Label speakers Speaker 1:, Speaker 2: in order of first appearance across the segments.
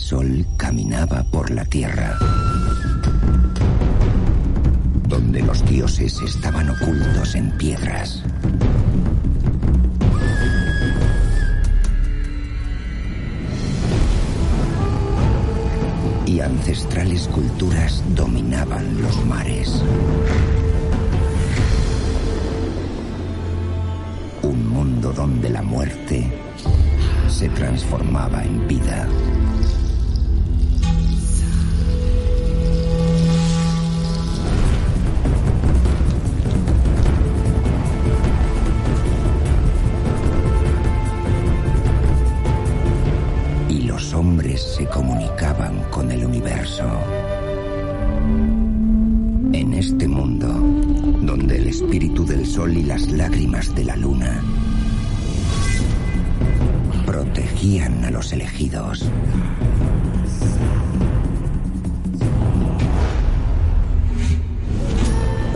Speaker 1: sol caminaba por la tierra, donde los dioses estaban ocultos en piedras. Y ancestrales culturas dominaban los mares. Un mundo donde la muerte se transformaba en vida. Se comunicaban con el universo. En este mundo, donde el espíritu del sol y las lágrimas de la luna protegían a los elegidos.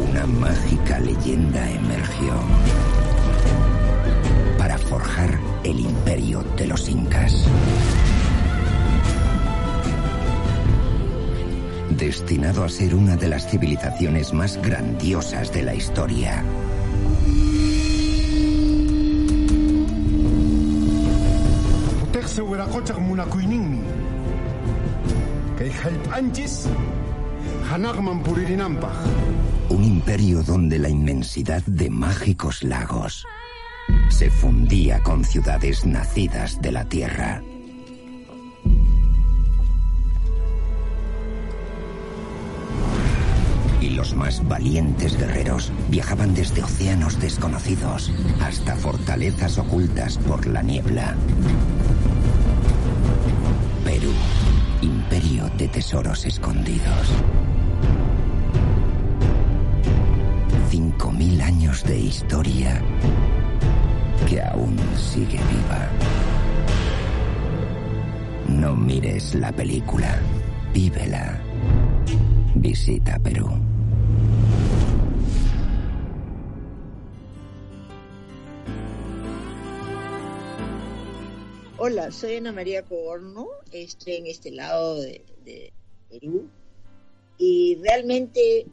Speaker 1: Una mágica leyenda emergió para forjar el imperio de los incas. Destinado a ser una de las civilizaciones más grandiosas de la historia. Un imperio donde la inmensidad de mágicos lagos se fundía con ciudades nacidas de la tierra. Valientes guerreros viajaban desde océanos desconocidos hasta fortalezas ocultas por la niebla. Perú, imperio de tesoros escondidos. Cinco mil años de historia que aún sigue viva. No mires la película, vívela. Visita Perú.
Speaker 2: Hola, soy Ana María Coborno, estoy en este lado de, Perú. Y realmente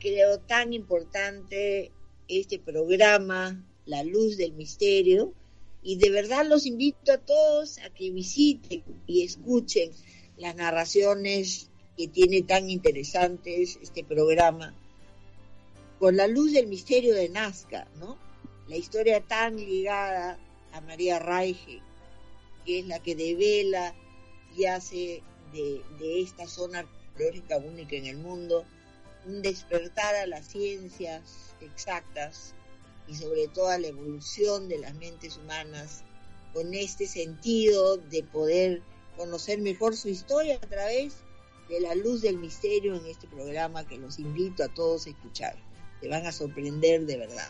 Speaker 2: creo tan importante este programa, La Luz del Misterio, y de verdad los invito a todos a que visiten y escuchen las narraciones que tiene tan interesantes este programa, con la luz del misterio de Nazca, ¿no? La historia tan ligada a María Raige, que es la que devela y hace de, de esta zona arqueológica única en el mundo un despertar a las ciencias exactas y sobre todo a la evolución de las mentes humanas con este sentido de poder conocer mejor su historia a través de la luz del misterio en este programa que los invito a todos a escuchar. Te van a sorprender de verdad.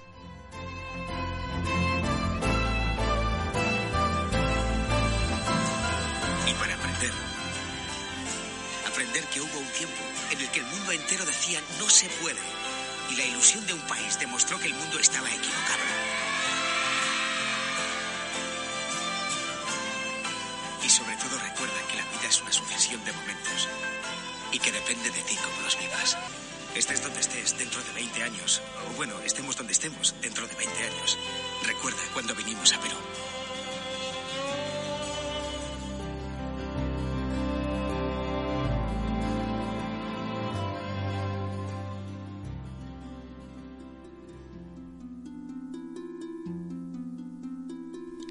Speaker 3: Y para aprender, aprender que hubo un tiempo en el que el mundo entero decía no se puede y la ilusión de un país demostró que el mundo estaba equivocado. Y sobre todo recuerda que la vida es una sucesión de momentos y que depende de ti cómo los vivas. Estés donde estés dentro de 20 años, o bueno, estemos donde estemos dentro de 20 años. Recuerda cuando vinimos a Perú.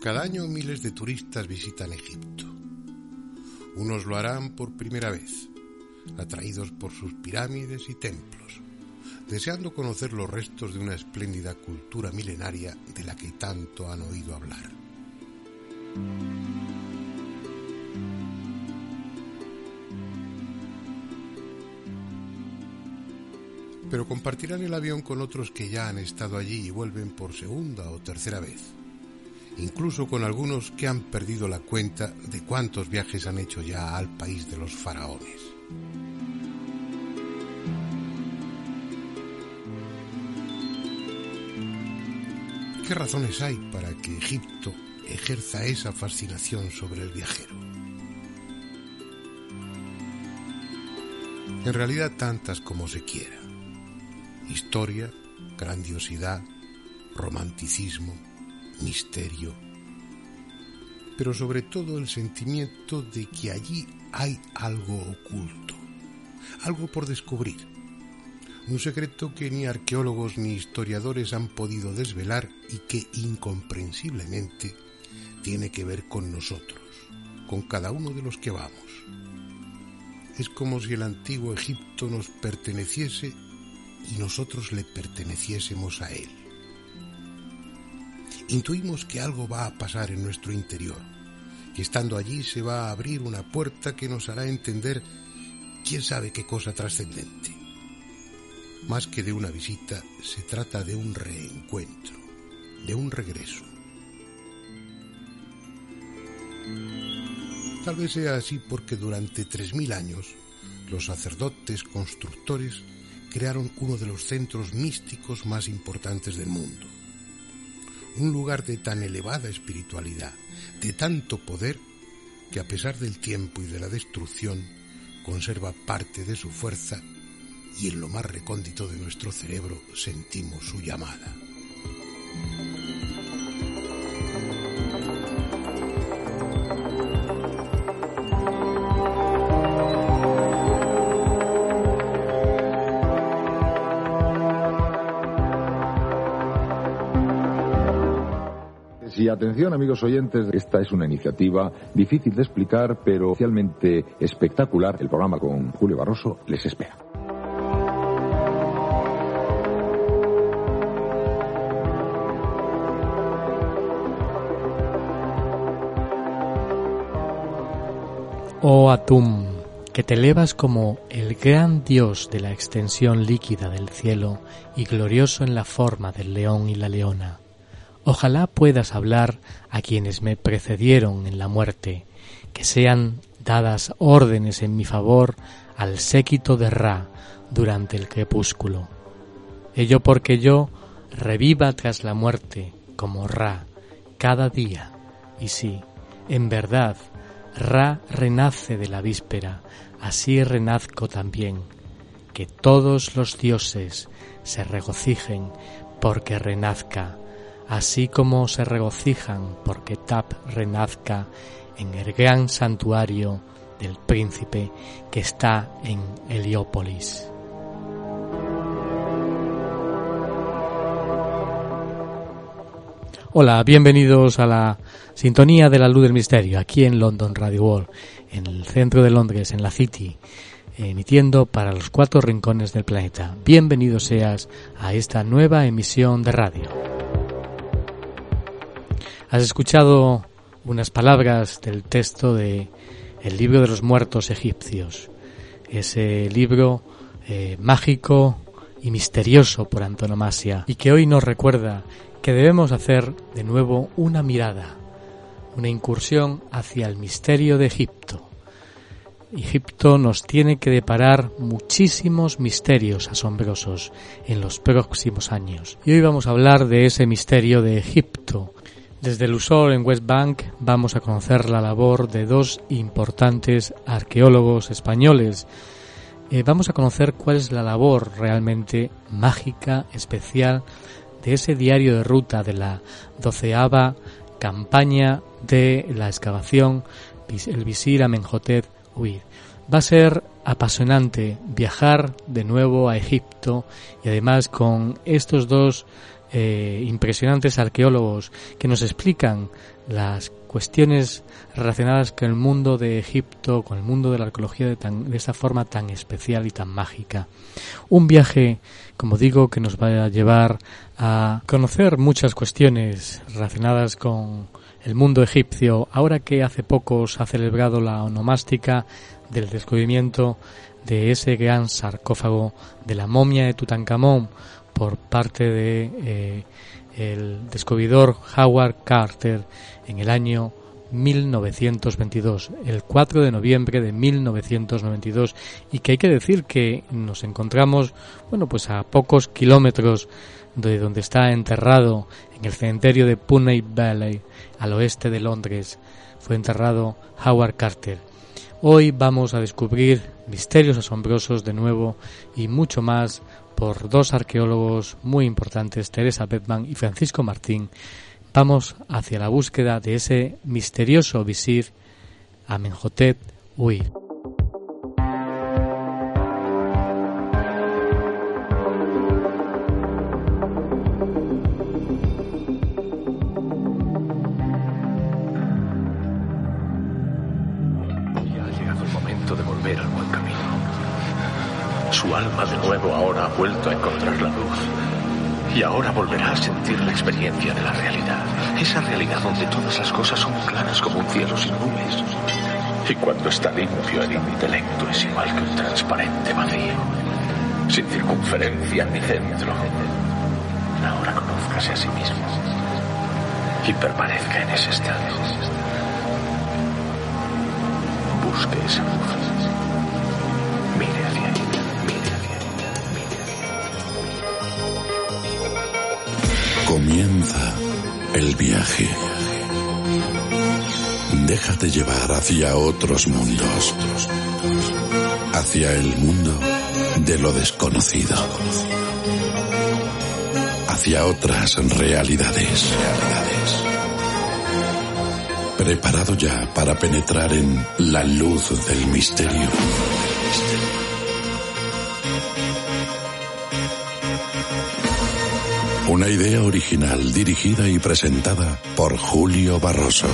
Speaker 4: Cada año miles de turistas visitan Egipto. Unos lo harán por primera vez, atraídos por sus pirámides y templos, deseando conocer los restos de una espléndida cultura milenaria de la que tanto han oído hablar. Pero compartirán el avión con otros que ya han estado allí y vuelven por segunda o tercera vez incluso con algunos que han perdido la cuenta de cuántos viajes han hecho ya al país de los faraones. ¿Qué razones hay para que Egipto ejerza esa fascinación sobre el viajero? En realidad tantas como se quiera. Historia, grandiosidad, romanticismo, misterio, pero sobre todo el sentimiento de que allí hay algo oculto, algo por descubrir, un secreto que ni arqueólogos ni historiadores han podido desvelar y que incomprensiblemente tiene que ver con nosotros, con cada uno de los que vamos. Es como si el antiguo Egipto nos perteneciese y nosotros le perteneciésemos a él. Intuimos que algo va a pasar en nuestro interior, que estando allí se va a abrir una puerta que nos hará entender quién sabe qué cosa trascendente. Más que de una visita, se trata de un reencuentro, de un regreso. Tal vez sea así porque durante tres mil años los sacerdotes constructores crearon uno de los centros místicos más importantes del mundo. Un lugar de tan elevada espiritualidad, de tanto poder, que a pesar del tiempo y de la destrucción, conserva parte de su fuerza y en lo más recóndito de nuestro cerebro sentimos su llamada.
Speaker 5: Atención amigos oyentes, esta es una iniciativa difícil de explicar, pero especialmente espectacular. El programa con Julio Barroso les espera.
Speaker 6: Oh Atum, que te elevas como el gran dios de la extensión líquida del cielo y glorioso en la forma del león y la leona Ojalá puedas hablar a quienes me precedieron en la muerte, que sean dadas órdenes en mi favor al séquito de Ra durante el crepúsculo. Ello porque yo reviva tras la muerte como Ra cada día. Y sí, en verdad, Ra renace de la víspera, así renazco también. Que todos los dioses se regocijen porque renazca así como se regocijan porque Tap renazca en el gran santuario del príncipe que está en Heliópolis. Hola, bienvenidos a la sintonía de la luz del misterio aquí en London Radio World, en el centro de Londres, en la City, emitiendo para los cuatro rincones del planeta. Bienvenido seas a esta nueva emisión de radio. Has escuchado unas palabras del texto de El libro de los muertos egipcios, ese libro eh, mágico y misterioso por antonomasia, y que hoy nos recuerda que debemos hacer de nuevo una mirada, una incursión hacia el misterio de Egipto. Egipto nos tiene que deparar muchísimos misterios asombrosos en los próximos años. Y hoy vamos a hablar de ese misterio de Egipto, desde Lusol, en West Bank, vamos a conocer la labor de dos importantes arqueólogos españoles. Eh, vamos a conocer cuál es la labor realmente mágica, especial, de ese diario de ruta de la doceava campaña de la excavación el visir Amenhotep Huid. Va a ser apasionante viajar de nuevo a Egipto y además con estos dos eh, impresionantes arqueólogos que nos explican las cuestiones relacionadas con el mundo de Egipto, con el mundo de la arqueología de, tan, de esta forma tan especial y tan mágica. Un viaje, como digo, que nos va a llevar a conocer muchas cuestiones relacionadas con el mundo egipcio, ahora que hace poco se ha celebrado la onomástica del descubrimiento de ese gran sarcófago de la momia de Tutankamón, por parte de eh, el descubridor Howard Carter en el año 1922, el 4 de noviembre de 1992, y que hay que decir que nos encontramos, bueno, pues a pocos kilómetros de donde está enterrado en el cementerio de Putney Valley, al oeste de Londres, fue enterrado Howard Carter. Hoy vamos a descubrir misterios asombrosos de nuevo y mucho más por dos arqueólogos muy importantes, Teresa Bedman y Francisco Martín. Vamos hacia la búsqueda de ese misterioso visir Amenhotep Huir.
Speaker 7: ahora ha vuelto a encontrar la luz. Y ahora volverá a sentir la experiencia de la realidad. Esa realidad donde todas las cosas son claras como un cielo sin nubes. Y cuando está limpio, el intelecto es igual que un transparente vacío, sin circunferencia ni centro. Ahora conózcase a sí mismo y permanezca en ese estado. Busque esa luz.
Speaker 8: El viaje. Déjate llevar hacia otros mundos. Hacia el mundo de lo desconocido. Hacia otras realidades. Preparado ya para penetrar en la luz del misterio. Una idea original dirigida y presentada por Julio Barroso.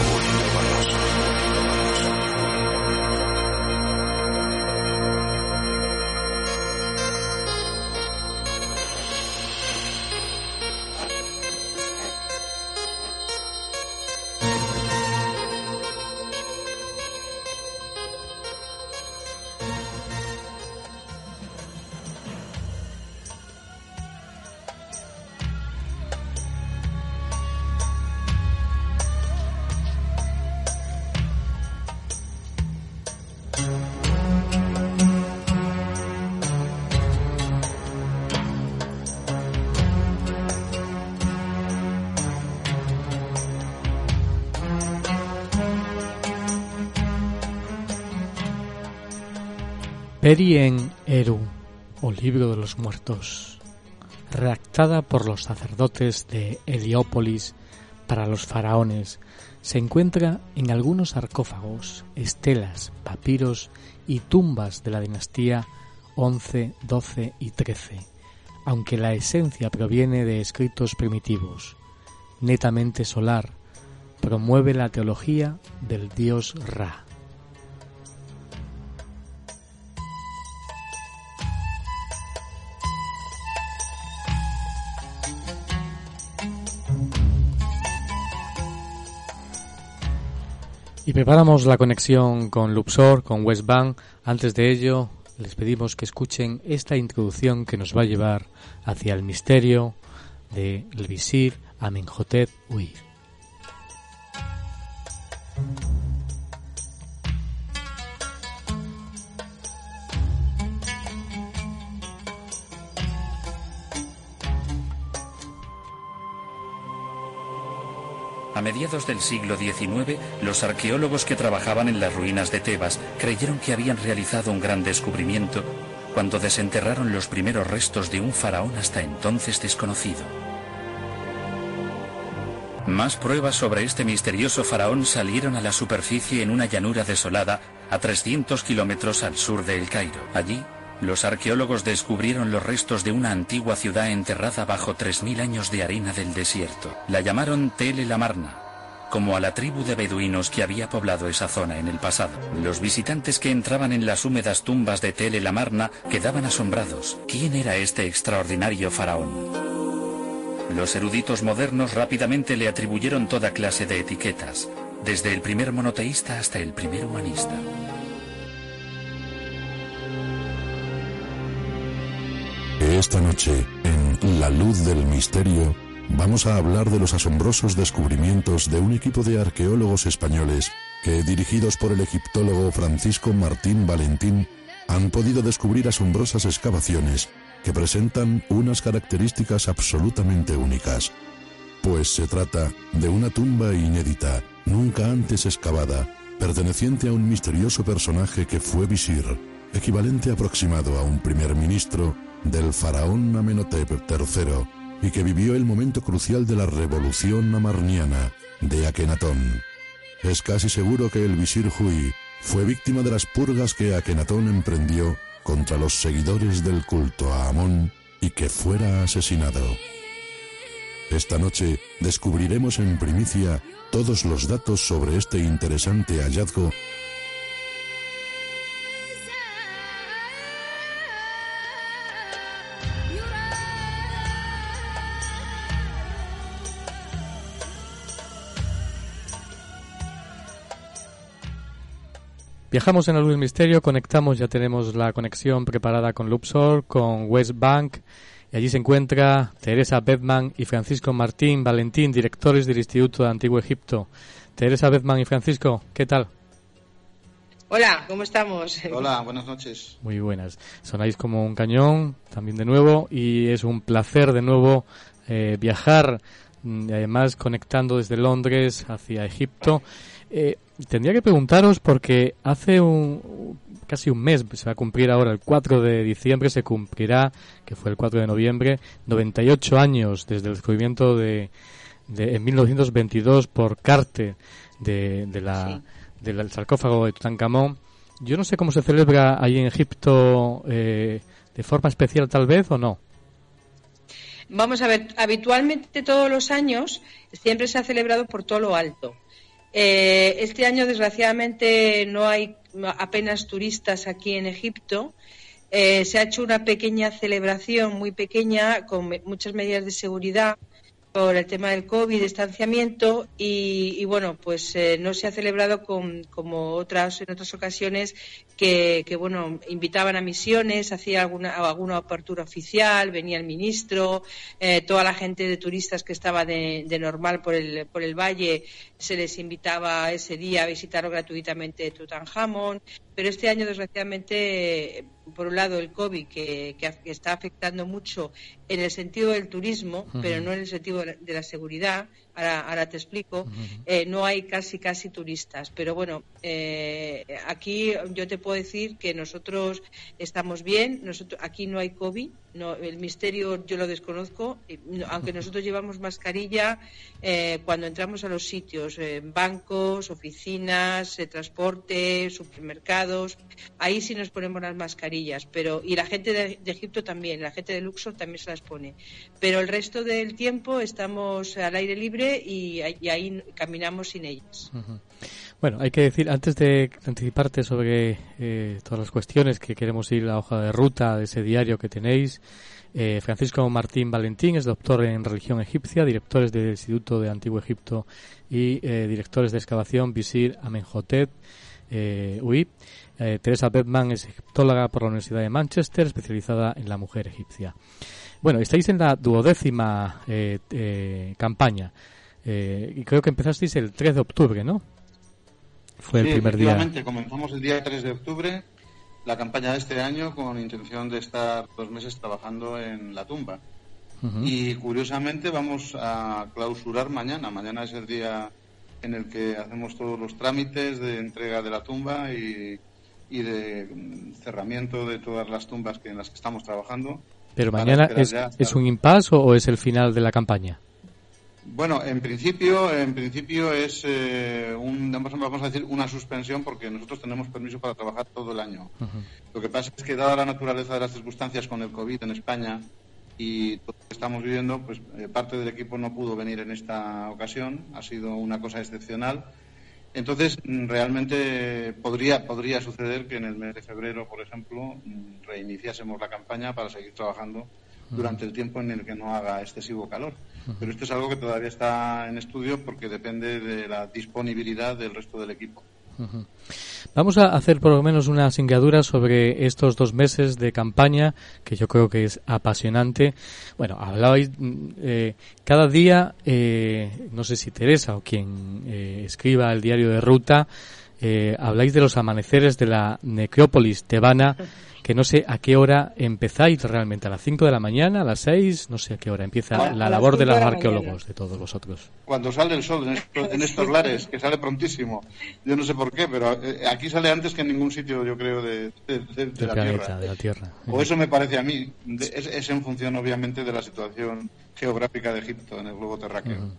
Speaker 6: Peri en Eru, o Libro de los Muertos, redactada por los sacerdotes de Heliópolis para los faraones, se encuentra en algunos sarcófagos, estelas, papiros y tumbas de la dinastía 11, 12 y 13, aunque la esencia proviene de escritos primitivos, netamente solar, promueve la teología del dios Ra. Y preparamos la conexión con Luxor, con West Bank. Antes de ello, les pedimos que escuchen esta introducción que nos va a llevar hacia el misterio del visir Amenhotep Uir.
Speaker 9: A mediados del siglo XIX, los arqueólogos que trabajaban en las ruinas de Tebas creyeron que habían realizado un gran descubrimiento cuando desenterraron los primeros restos de un faraón hasta entonces desconocido. Más pruebas sobre este misterioso faraón salieron a la superficie en una llanura desolada a 300 kilómetros al sur de El Cairo. Allí, los arqueólogos descubrieron los restos de una antigua ciudad enterrada bajo 3.000 años de arena del desierto. La llamaron Tele Lamarna, como a la tribu de beduinos que había poblado esa zona en el pasado. Los visitantes que entraban en las húmedas tumbas de Tele Lamarna quedaban asombrados. ¿Quién era este extraordinario faraón? Los eruditos modernos rápidamente le atribuyeron toda clase de etiquetas, desde el primer monoteísta hasta el primer humanista.
Speaker 8: Esta noche, en La Luz del Misterio, vamos a hablar de los asombrosos descubrimientos de un equipo de arqueólogos españoles que, dirigidos por el egiptólogo Francisco Martín Valentín, han podido descubrir asombrosas excavaciones que presentan unas características absolutamente únicas. Pues se trata de una tumba inédita, nunca antes excavada, perteneciente a un misterioso personaje que fue visir, equivalente aproximado a un primer ministro del faraón Amenhotep III y que vivió el momento crucial de la revolución amarniana de Akenatón. Es casi seguro que el visir Hui fue víctima de las purgas que Akenatón emprendió contra los seguidores del culto a Amón y que fuera asesinado. Esta noche descubriremos en primicia todos los datos sobre este interesante hallazgo
Speaker 6: Viajamos en la luz del misterio, conectamos, ya tenemos la conexión preparada con Luxor, con West Bank, y allí se encuentra Teresa Bedman y Francisco Martín Valentín, directores del Instituto de Antiguo Egipto. Teresa Bedman y Francisco, ¿qué tal?
Speaker 10: Hola, ¿cómo estamos?
Speaker 11: Hola, buenas noches.
Speaker 6: Muy buenas. Sonáis como un cañón, también de nuevo, y es un placer de nuevo eh, viajar, mm, y además conectando desde Londres hacia Egipto. Eh, tendría que preguntaros porque hace un, casi un mes, se va a cumplir ahora, el 4 de diciembre se cumplirá, que fue el 4 de noviembre, 98 años desde el descubrimiento de, de en 1922 por Carter de, de la, del sarcófago de Tutankamón. Yo no sé cómo se celebra ahí en Egipto, eh, de forma especial tal vez o no.
Speaker 10: Vamos a ver, habitualmente todos los años siempre se ha celebrado por todo lo alto. Eh, este año, desgraciadamente, no hay apenas turistas aquí en Egipto. Eh, se ha hecho una pequeña celebración, muy pequeña, con muchas medidas de seguridad por el tema del COVID, distanciamiento y, bueno, pues eh, no se ha celebrado como otras en otras ocasiones que, bueno invitaban a misiones, hacía alguna alguna apertura oficial, venía el ministro, eh, toda la gente de turistas que estaba de, normal por el por el valle se les invitaba ese día a visitar gratuitamente Tutankamón, pero este año desgraciadamente por un lado el COVID que, está afectando mucho en el sentido del turismo, pero no en el sentido de la seguridad, ahora, te explico, eh, no hay casi, casi turistas. Pero bueno, eh, aquí yo te puedo decir que nosotros estamos bien, nosotros aquí no hay COVID, no, el misterio yo lo desconozco, aunque nosotros llevamos mascarilla eh, cuando entramos a los sitios, bancos, oficinas, transporte, supermercados, ahí sí nos ponemos las mascarillas, pero y la gente de, Egipto también, la gente de Luxor también se las pone, pero el resto del tiempo estamos al aire libre y, ahí caminamos sin ellas.
Speaker 6: Bueno, hay que decir, antes de anticiparte sobre eh, todas las cuestiones que queremos ir a la hoja de ruta de ese diario que tenéis, eh, Francisco Martín Valentín es doctor en religión egipcia, directores del Instituto de Antiguo Egipto y eh, directores de excavación Visir Amenhotep eh, UI. Teresa Bedman es egiptóloga por la Universidad de Manchester, especializada en la mujer egipcia. Bueno, estáis en la duodécima campaña y creo que empezasteis el 3 de octubre, ¿no? Fue el primer día.
Speaker 11: comenzamos el día 3 de octubre la campaña de este año con intención de estar dos meses trabajando en la tumba. Y curiosamente vamos a clausurar mañana. Mañana es el día en el que hacemos todos los trámites de entrega de la tumba y, y de cerramiento de todas las tumbas que, en las que estamos trabajando.
Speaker 6: ¿Pero mañana es, es un impasse o es el final de la campaña?
Speaker 11: Bueno, en principio, en principio es eh, un, vamos a decir una suspensión porque nosotros tenemos permiso para trabajar todo el año. Lo que pasa es que dada la naturaleza de las circunstancias con el COVID en España y todo lo que estamos viviendo, pues eh, parte del equipo no pudo venir en esta ocasión. Ha sido una cosa excepcional. Entonces, mm, realmente podría, podría suceder que en el mes de febrero, por ejemplo, mm, reiniciásemos la campaña para seguir trabajando durante el tiempo en el que no haga excesivo calor. Pero esto es algo que todavía está en estudio porque depende de la disponibilidad del resto del equipo.
Speaker 6: Vamos a hacer por lo menos una singadura sobre estos dos meses de campaña, que yo creo que es apasionante. Bueno, hablabais mm, eh, cada día, eh, no sé si Teresa o quien eh, escriba el diario de ruta, eh, habláis de los amaneceres de la necrópolis tebana, que no sé a qué hora empezáis realmente, a las 5 de la mañana, a las 6, no sé a qué hora empieza la labor de los arqueólogos, de todos vosotros.
Speaker 11: Cuando sale el sol en estos, lares, que sale prontísimo, yo no sé por qué, pero eh, aquí sale antes que en ningún sitio, yo creo, de, la, tierra.
Speaker 6: de la Tierra.
Speaker 11: O eso me parece a mí, es, en función obviamente de la situación geográfica de Egipto en el globo terráqueo.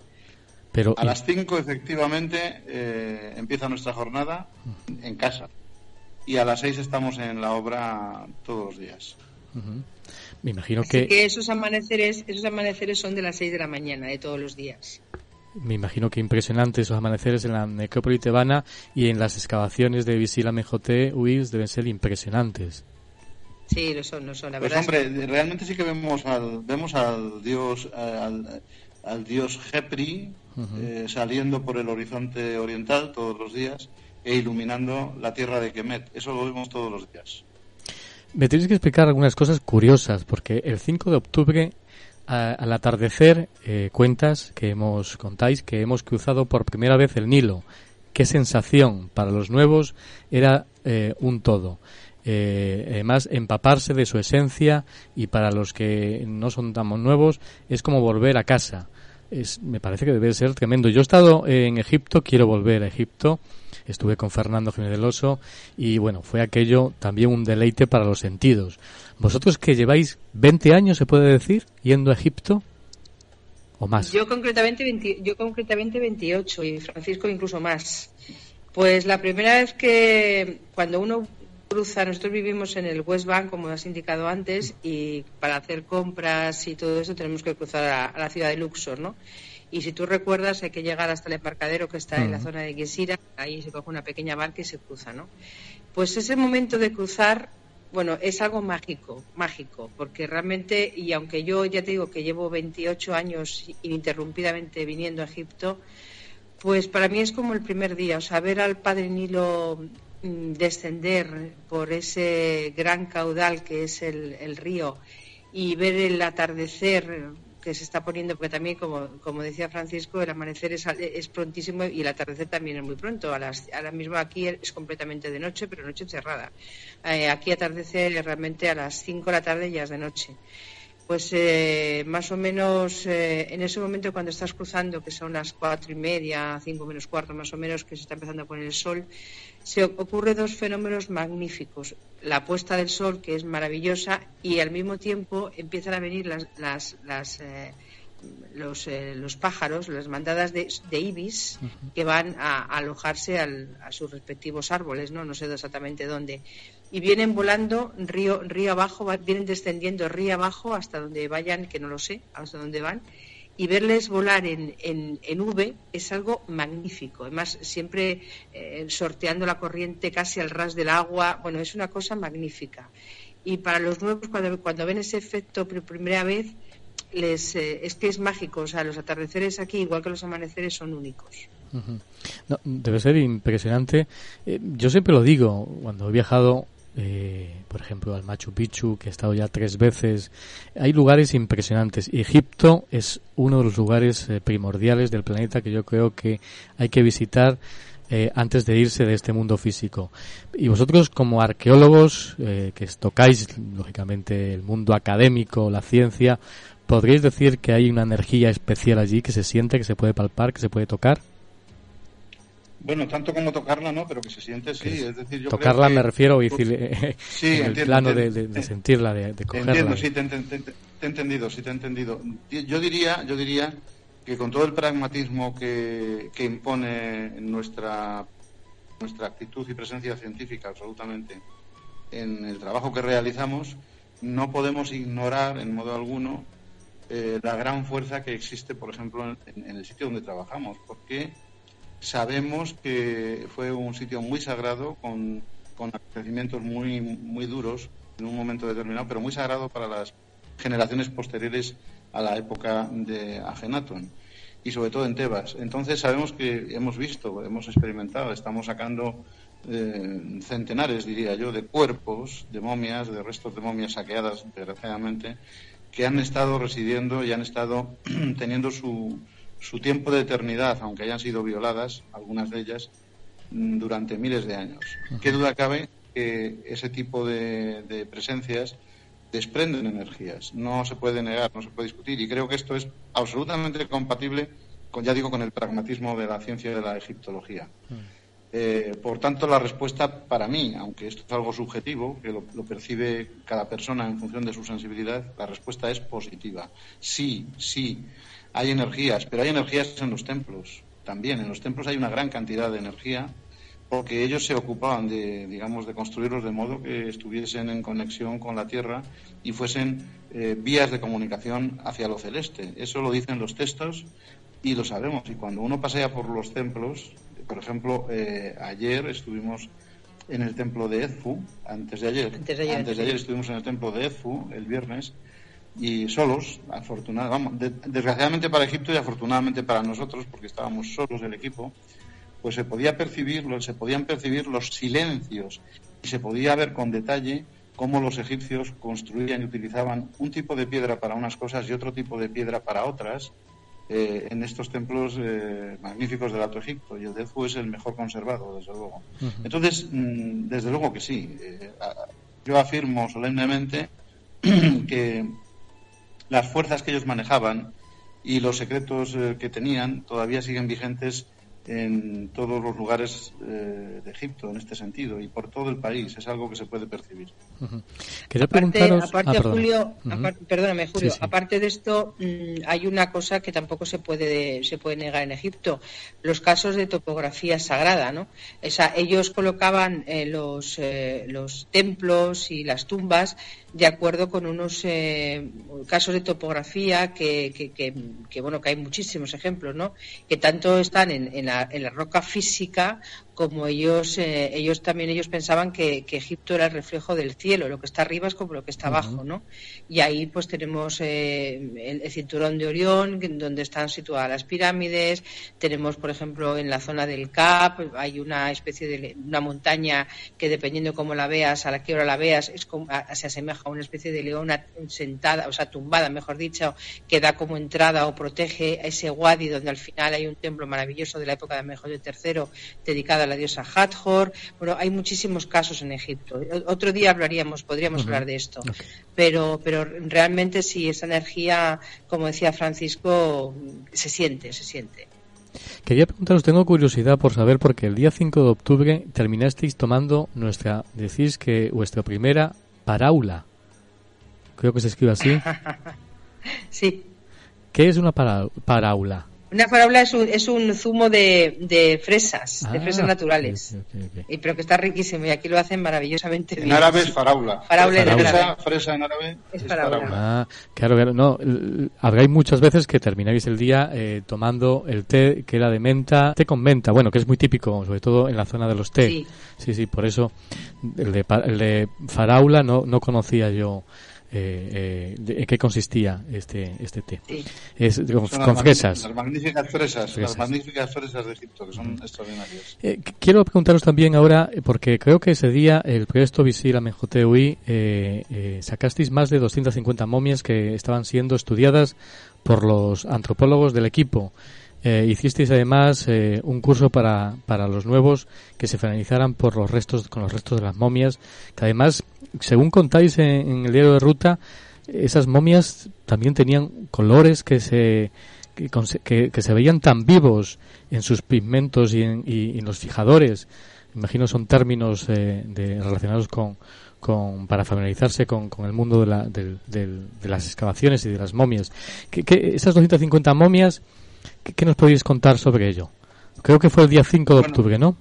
Speaker 6: Pero,
Speaker 11: a las 5 efectivamente eh, empieza nuestra jornada en casa y a las 6 estamos en la obra todos los días.
Speaker 6: Me imagino que...
Speaker 10: esos amaneceres, esos amaneceres son de las 6 de la mañana de todos los días.
Speaker 6: Me imagino que impresionantes esos amaneceres en la necrópolis tebana y en las excavaciones de Visila Mejote, Uis deben ser impresionantes.
Speaker 10: Sí, lo son, lo son, la
Speaker 11: pues
Speaker 10: verdad.
Speaker 11: hombre, realmente sí que vemos al, vemos al dios, al, al dios Eh, saliendo por el horizonte oriental todos los días e iluminando la tierra de Kemet. Eso lo vemos todos los días.
Speaker 6: Me tenéis que explicar algunas cosas curiosas, porque el 5 de octubre, al atardecer, eh, cuentas que hemos, contáis que hemos cruzado por primera vez el Nilo. Qué sensación para los nuevos era eh, un todo. Eh, además, empaparse de su esencia y para los que no son tan nuevos es como volver a casa. Es, me parece que debe ser tremendo. Yo he estado en Egipto, quiero volver a Egipto estuve con Fernando Jiménez del y bueno, fue aquello también un deleite para los sentidos. Vosotros que lleváis 20 años, se puede decir, yendo a Egipto o más.
Speaker 10: Yo concretamente, yo concretamente 28 y Francisco incluso más. Pues la primera vez que cuando uno cruza, nosotros vivimos en el West Bank, como has indicado antes, y para hacer compras y todo eso tenemos que cruzar a, a la ciudad de Luxor, ¿no? Y si tú recuerdas, hay que llegar hasta el embarcadero que está en la zona de Gesira, ahí se coge una pequeña barca y se cruza, ¿no? Pues ese momento de cruzar, bueno, es algo mágico, mágico, porque realmente, y aunque yo ya te digo que llevo 28 años ininterrumpidamente viniendo a Egipto, pues para mí es como el primer día, o sea, ver al Padre Nilo descender por ese gran caudal que es el, río y ver el atardecer que se está poniendo, porque también, como, como decía Francisco, el amanecer es, es prontísimo y el atardecer también es muy pronto. A las, ahora mismo aquí es completamente de noche, pero noche cerrada. Eh, aquí atardecer realmente a las 5 de la tarde ya es de noche. Pues eh, más o menos eh, en ese momento cuando estás cruzando, que son las cuatro y media, cinco menos cuarto más o menos, que se está empezando a poner el sol, se ocurre dos fenómenos magníficos. La puesta del sol, que es maravillosa, y al mismo tiempo empiezan a venir las, las, las eh, los, eh, los, pájaros, las mandadas de, ibis, que van a, alojarse a sus respectivos árboles, ¿no? no sé exactamente dónde. Y vienen volando río, río abajo, vienen descendiendo río abajo hasta donde vayan, que no lo sé, hasta dónde van, y verles volar en, en, V es algo magnífico. Además, siempre eh, sorteando la corriente casi al ras del agua, bueno, es una cosa magnífica. Y para los nuevos, cuando, cuando ven ese efecto por primera vez, les, eh, es que es mágico. O sea, los atardeceres aquí, igual que los amaneceres, son únicos.
Speaker 6: debe ser impresionante. Eh, yo siempre lo digo, cuando he viajado eh, por ejemplo, al Machu Picchu, que he estado ya tres veces. Hay lugares impresionantes. Egipto es uno de los lugares eh, primordiales del planeta que yo creo que hay que visitar eh, antes de irse de este mundo físico. Y vosotros, como arqueólogos, que tocáis, lógicamente, el mundo académico, la ciencia, ¿podríais decir que hay una energía especial allí que se siente, que se puede palpar, que se puede tocar?
Speaker 11: Bueno, tanto como tocarla, no, pero que se siente, sí. Es decir, yo
Speaker 6: tocarla
Speaker 11: me
Speaker 6: refiero, decir, sí, en el plano de, sentirla, de, de cogerla.
Speaker 11: Entiendo, sí, te, he entendido, sí, te he entendido. Yo diría, yo diría que con todo el pragmatismo que, que impone nuestra, nuestra actitud y presencia científica, absolutamente, en el trabajo que realizamos, no podemos ignorar en modo alguno eh, la gran fuerza que existe, por ejemplo, en, en el sitio donde trabajamos, porque Sabemos que fue un sitio muy sagrado, con, con acontecimientos muy, muy duros en un momento determinado, pero muy sagrado para las generaciones posteriores a la época de Agenatón y sobre todo en Tebas. Entonces sabemos que hemos visto, hemos experimentado, estamos sacando eh, centenares, diría yo, de cuerpos, de momias, de restos de momias saqueadas, desgraciadamente, que han estado residiendo y han estado teniendo su, su tiempo de eternidad, aunque hayan sido violadas, algunas de ellas, mm, durante miles de años. ¿Qué duda cabe que ese tipo de, presencias desprenden energías? No se puede negar, no se puede discutir y creo que esto es absolutamente compatible con, ya digo, con el pragmatismo de la ciencia de la egiptología. Eh, por tanto, la respuesta para mí, aunque esto es algo subjetivo, que lo, percibe cada persona en función de su sensibilidad, la respuesta es positiva. Sí, sí, hay energías, pero hay energías en los templos también. En los templos hay una gran cantidad de energía porque ellos se ocupaban de, digamos, de construirlos de modo que estuviesen en conexión con la Tierra y fuesen eh, vías de comunicación hacia lo celeste. Eso lo dicen los textos y lo sabemos. Y cuando uno pasea por los templos, por ejemplo, eh, ayer estuvimos en el templo de Edfu, antes de ayer, antes de ayer, estuvimos en el templo de Edfu el viernes y solos, afortunadamente, desgraciadamente para Egipto y afortunadamente para nosotros, porque estábamos solos el equipo, pues se podía percibir, se podían percibir los silencios y se podía ver con detalle cómo los egipcios construían y utilizaban un tipo de piedra para unas cosas y otro tipo de piedra para otras eh, en estos templos eh, magníficos del Alto Egipto y el de Edfu es el mejor conservado, desde luego. Entonces, mm, desde luego que sí. Eh, yo afirmo solemnemente que las fuerzas que ellos manejaban y los secretos que tenían todavía siguen vigentes en todos los lugares eh, de Egipto en este sentido y por todo el país. Es algo que se puede percibir.
Speaker 10: aparte, aparte ah, Julio, perdóname, Julio, aparte de esto, mm, hay una cosa que tampoco se puede, se puede negar en Egipto, los casos de topografía sagrada, ¿no? O sea, ellos colocaban eh, los, eh, los templos y las tumbas de acuerdo con unos eh, casos de topografía que, que, que, bueno que hay muchísimos ejemplos no que tanto están en, en, la, en la roca física como ellos eh, ellos también ellos pensaban que, Egipto era el reflejo del cielo. Lo que está arriba es como lo que está abajo no y ahí pues tenemos eh, el, cinturón de Orión donde están situadas las pirámides. Tenemos por ejemplo en la zona del Cap hay una especie de una montaña que dependiendo cómo la veas a la que hora la veas es como, se asemeja a una especie de leona sentada o sea tumbada mejor dicho que da como entrada o protege a ese wadi donde al final hay un templo maravilloso de la época de Mejor III dedicado a la diosa Hathor. Bueno, hay muchísimos casos en Egipto. Otro día hablaríamos, podríamos hablar de esto. Pero, pero realmente sí, esa energía, como decía Francisco, se siente, se siente.
Speaker 6: Quería preguntaros, tengo curiosidad por saber, porque el día 5 de octubre terminasteis tomando nuestra, decís que vuestra primera paraula. Creo que se escribe así.
Speaker 10: sí.
Speaker 6: ¿Qué es una paraula?
Speaker 10: Una faraula es un, es un zumo de, de fresas, de ah, fresas naturales. Y, pero que está riquísimo y aquí lo hacen maravillosamente
Speaker 11: bien. En árabe es faraula.
Speaker 10: Faraula,
Speaker 11: Fresa, fresa en árabe
Speaker 10: es, faraula.
Speaker 6: Ah, claro, claro. No, habláis muchas veces que termináis el día eh, tomando el té que era de menta, té con menta, bueno, que es muy típico, sobre todo en la zona de los té. Sí, sí, sí por eso el de, el de faraula no, no conocía yo eh, eh, en qué consistía este este té. Es, con, fresas.
Speaker 11: Las magníficas fresas, las magníficas fresas de Egipto, que son extraordinarias.
Speaker 6: Eh, quiero preguntaros también ahora, eh, porque creo que ese día el proyecto Visir Amenhotep eh, sacasteis más de 250 momias que estaban siendo estudiadas por los antropólogos del equipo. Eh, hicisteis además eh, un curso para, para los nuevos que se finalizaran por los restos, con los restos de las momias, que además, según contáis en, el diario de ruta, esas momias también tenían colores que se, que, que, se veían tan vivos en sus pigmentos y en, y, en los fijadores. Imagino son términos eh, de, relacionados con, con, para familiarizarse con, con el mundo de, la, de, de, las excavaciones y de las momias. Que, que esas 250 momias, ¿Qué, nos podéis contar sobre ello? Creo que fue el día 5 de octubre, ¿no?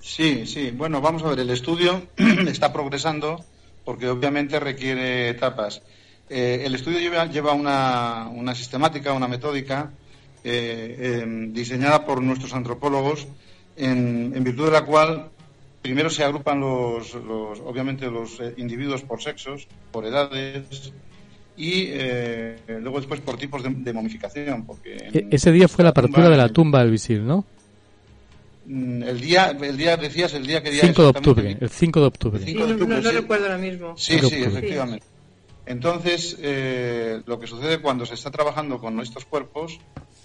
Speaker 11: Sí, sí. Bueno, vamos a ver, el estudio está progresando porque obviamente requiere etapas. Eh, el estudio lleva, lleva una, una, sistemática, una metódica eh, em, diseñada por nuestros antropólogos en, en, virtud de la cual primero se agrupan los, los obviamente los eh, individuos por sexos, por edades, y eh, luego después por tipos de, momificación. Porque
Speaker 6: e-, Ese día fue la apertura de la tumba del visir, ¿no?
Speaker 11: Mm, el día, el día decías, el día que día
Speaker 6: 5 de octubre, el 5 de octubre.
Speaker 10: no, recuerdo ahora mismo.
Speaker 11: Sí, sí, efectivamente. Entonces, eh, lo que sucede cuando se está trabajando con estos cuerpos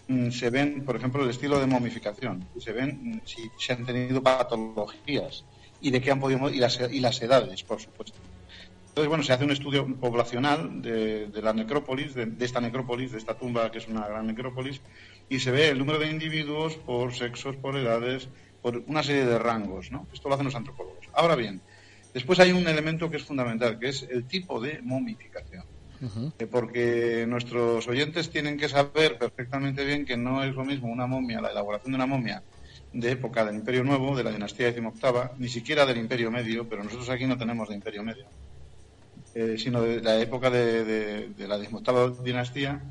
Speaker 11: mm, se ven, por ejemplo, el estilo de momificación, se ven mm, si se han tenido patologías y de qué han podido y las, y las edades, por supuesto. Entonces, bueno, se hace un estudio poblacional de, la necrópolis, de, esta necrópolis, de esta tumba que es una gran necrópolis, y se ve el número de individuos por sexos, por edades, por una serie de rangos, ¿no? Esto lo hacen los antropólogos. Ahora bien, después hay un elemento que es fundamental, que es el tipo de momificación. Eh, porque nuestros oyentes tienen que saber perfectamente bien que no es lo mismo una momia, la elaboración de una momia de época del Imperio Nuevo, de la dinastía XVIII, ni siquiera del Imperio Medio, pero nosotros aquí no tenemos de Imperio Medio, eh, sino de la época de, la XVIII dinastía,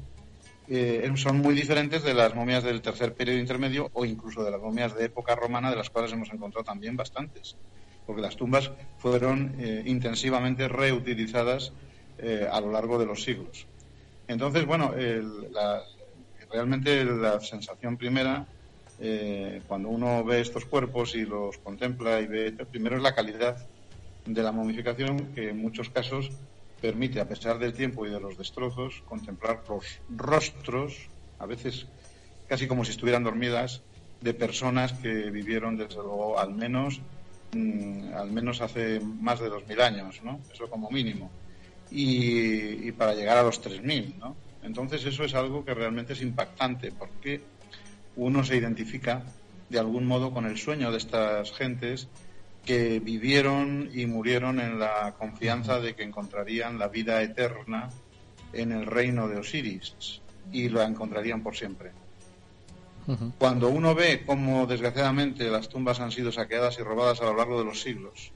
Speaker 11: eh, son muy diferentes de las momias del tercer periodo intermedio o incluso de las momias de época romana, de las cuales hemos encontrado también bastantes, porque las tumbas fueron eh, intensivamente reutilizadas a lo largo de los siglos. Entonces, bueno, realmente la sensación primera eh, cuando uno ve estos cuerpos y los contempla y ve, primero es la calidad de la momificación que en muchos casos permite, a pesar del tiempo y de los destrozos, contemplar los rostros, a veces casi como si estuvieran dormidas, de personas que vivieron desde luego al menos mm, al menos hace más de dos mil años, ¿no? Eso como mínimo. Y, y para llegar a los tres mil, ¿no? Entonces eso es algo que realmente es impactante porque uno se identifica de algún modo con el sueño de estas gentes que vivieron y murieron en la confianza de que encontrarían la vida eterna en el reino de Osiris y la encontrarían por siempre. Cuando uno ve cómo desgraciadamente las tumbas han sido saqueadas y robadas a lo largo de los siglos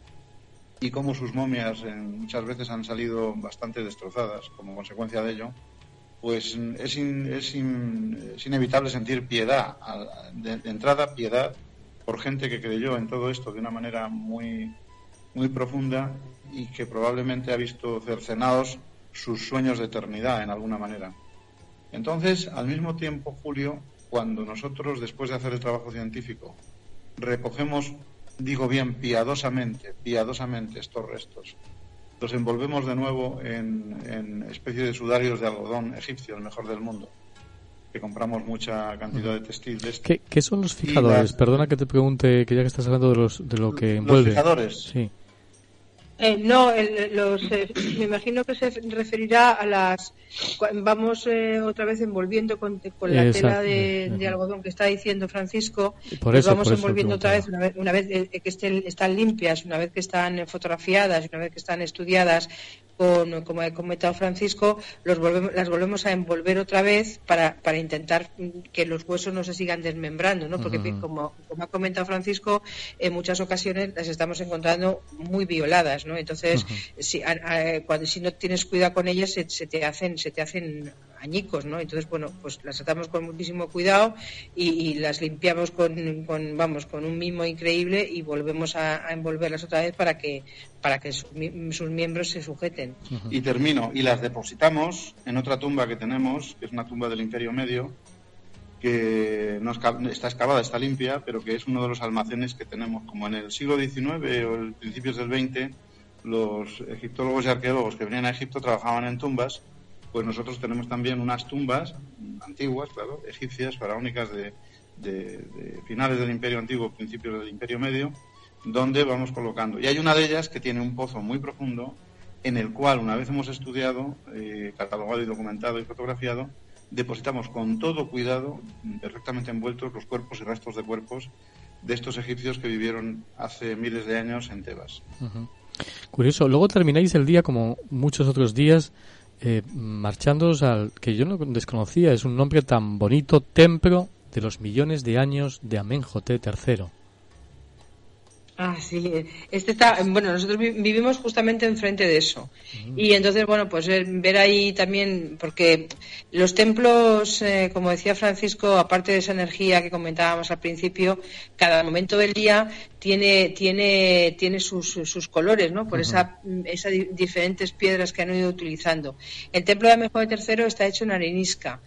Speaker 11: y cómo sus momias muchas veces han salido bastante destrozadas como consecuencia de ello, pues es, es, inevitable sentir piedad, de, entrada piedad por gente que creyó en todo esto de una manera muy, muy profunda y que probablemente ha visto cercenados sus sueños de eternidad en alguna manera. Entonces, al mismo tiempo, Julio, cuando nosotros, después de hacer el trabajo científico, recogemos, digo bien, piadosamente, piadosamente estos restos, los envolvemos de nuevo en, en especie de sudarios de algodón egipcio, el mejor del mundo que compramos mucha cantidad de textil de
Speaker 6: este. ¿Qué, son los fijadores? Perdona que te pregunte, que ya que estás hablando de, los, de lo que envuelve.
Speaker 11: Los fijadores.
Speaker 6: Sí.
Speaker 10: Eh, no, los, eh, me imagino que se referirá a las. Vamos eh, otra vez envolviendo con, la tela de, algodón que está diciendo Francisco.
Speaker 6: Por eso,
Speaker 10: vamos envolviendo otra vez, una vez, que estén, están limpias, una vez que están fotografiadas, una vez que están estudiadas, con, como ha comentado Francisco, los las volvemos a envolver otra vez para, para intentar que los huesos no se sigan desmembrando, ¿no? Porque, como, como ha comentado Francisco, en muchas ocasiones las estamos encontrando muy violadas, ¿no? Entonces, si, cuando, si no tienes cuidado con ellas, se, te hacen, se te hacen añicos, ¿no? Entonces, bueno, pues las tratamos con muchísimo cuidado y, las limpiamos con, con, vamos, con un mimo increíble y volvemos a, envolverlas otra vez para que, para que sus, miembros se sujeten.
Speaker 11: Y termino, y las depositamos en otra tumba que tenemos, que es una tumba del Imperio Medio, que no está excavada, está limpia, pero que es uno de los almacenes que tenemos, como en el siglo XIX o el principios del XX, los egiptólogos y arqueólogos que venían a Egipto trabajaban en tumbas, pues nosotros tenemos también unas tumbas antiguas, claro, egipcias, faraónicas de, de, finales del Imperio Antiguo, principios del Imperio Medio, donde vamos colocando. Y hay una de ellas que tiene un pozo muy profundo, en el cual, una vez hemos estudiado, eh, catalogado y documentado y fotografiado, depositamos con todo cuidado, perfectamente envueltos, los cuerpos y restos de cuerpos de estos egipcios que vivieron hace miles de años en Tebas.
Speaker 6: Curioso. Luego termináis el día, como muchos otros días, eh, marchándoos al que yo no desconocía, es un nombre tan bonito, Templo de los millones de años de Amenhotep III.
Speaker 10: Ah, sí. Este está, bueno, nosotros vivimos justamente enfrente de eso. Y entonces, bueno, pues ver ahí también, porque los templos, eh, como decía Francisco, aparte de esa energía que comentábamos al principio, cada momento del día tiene, tiene, tiene sus, sus colores, ¿no? Por esa, esas diferentes piedras que han ido utilizando. El templo de Amenhotep III está hecho en arenisca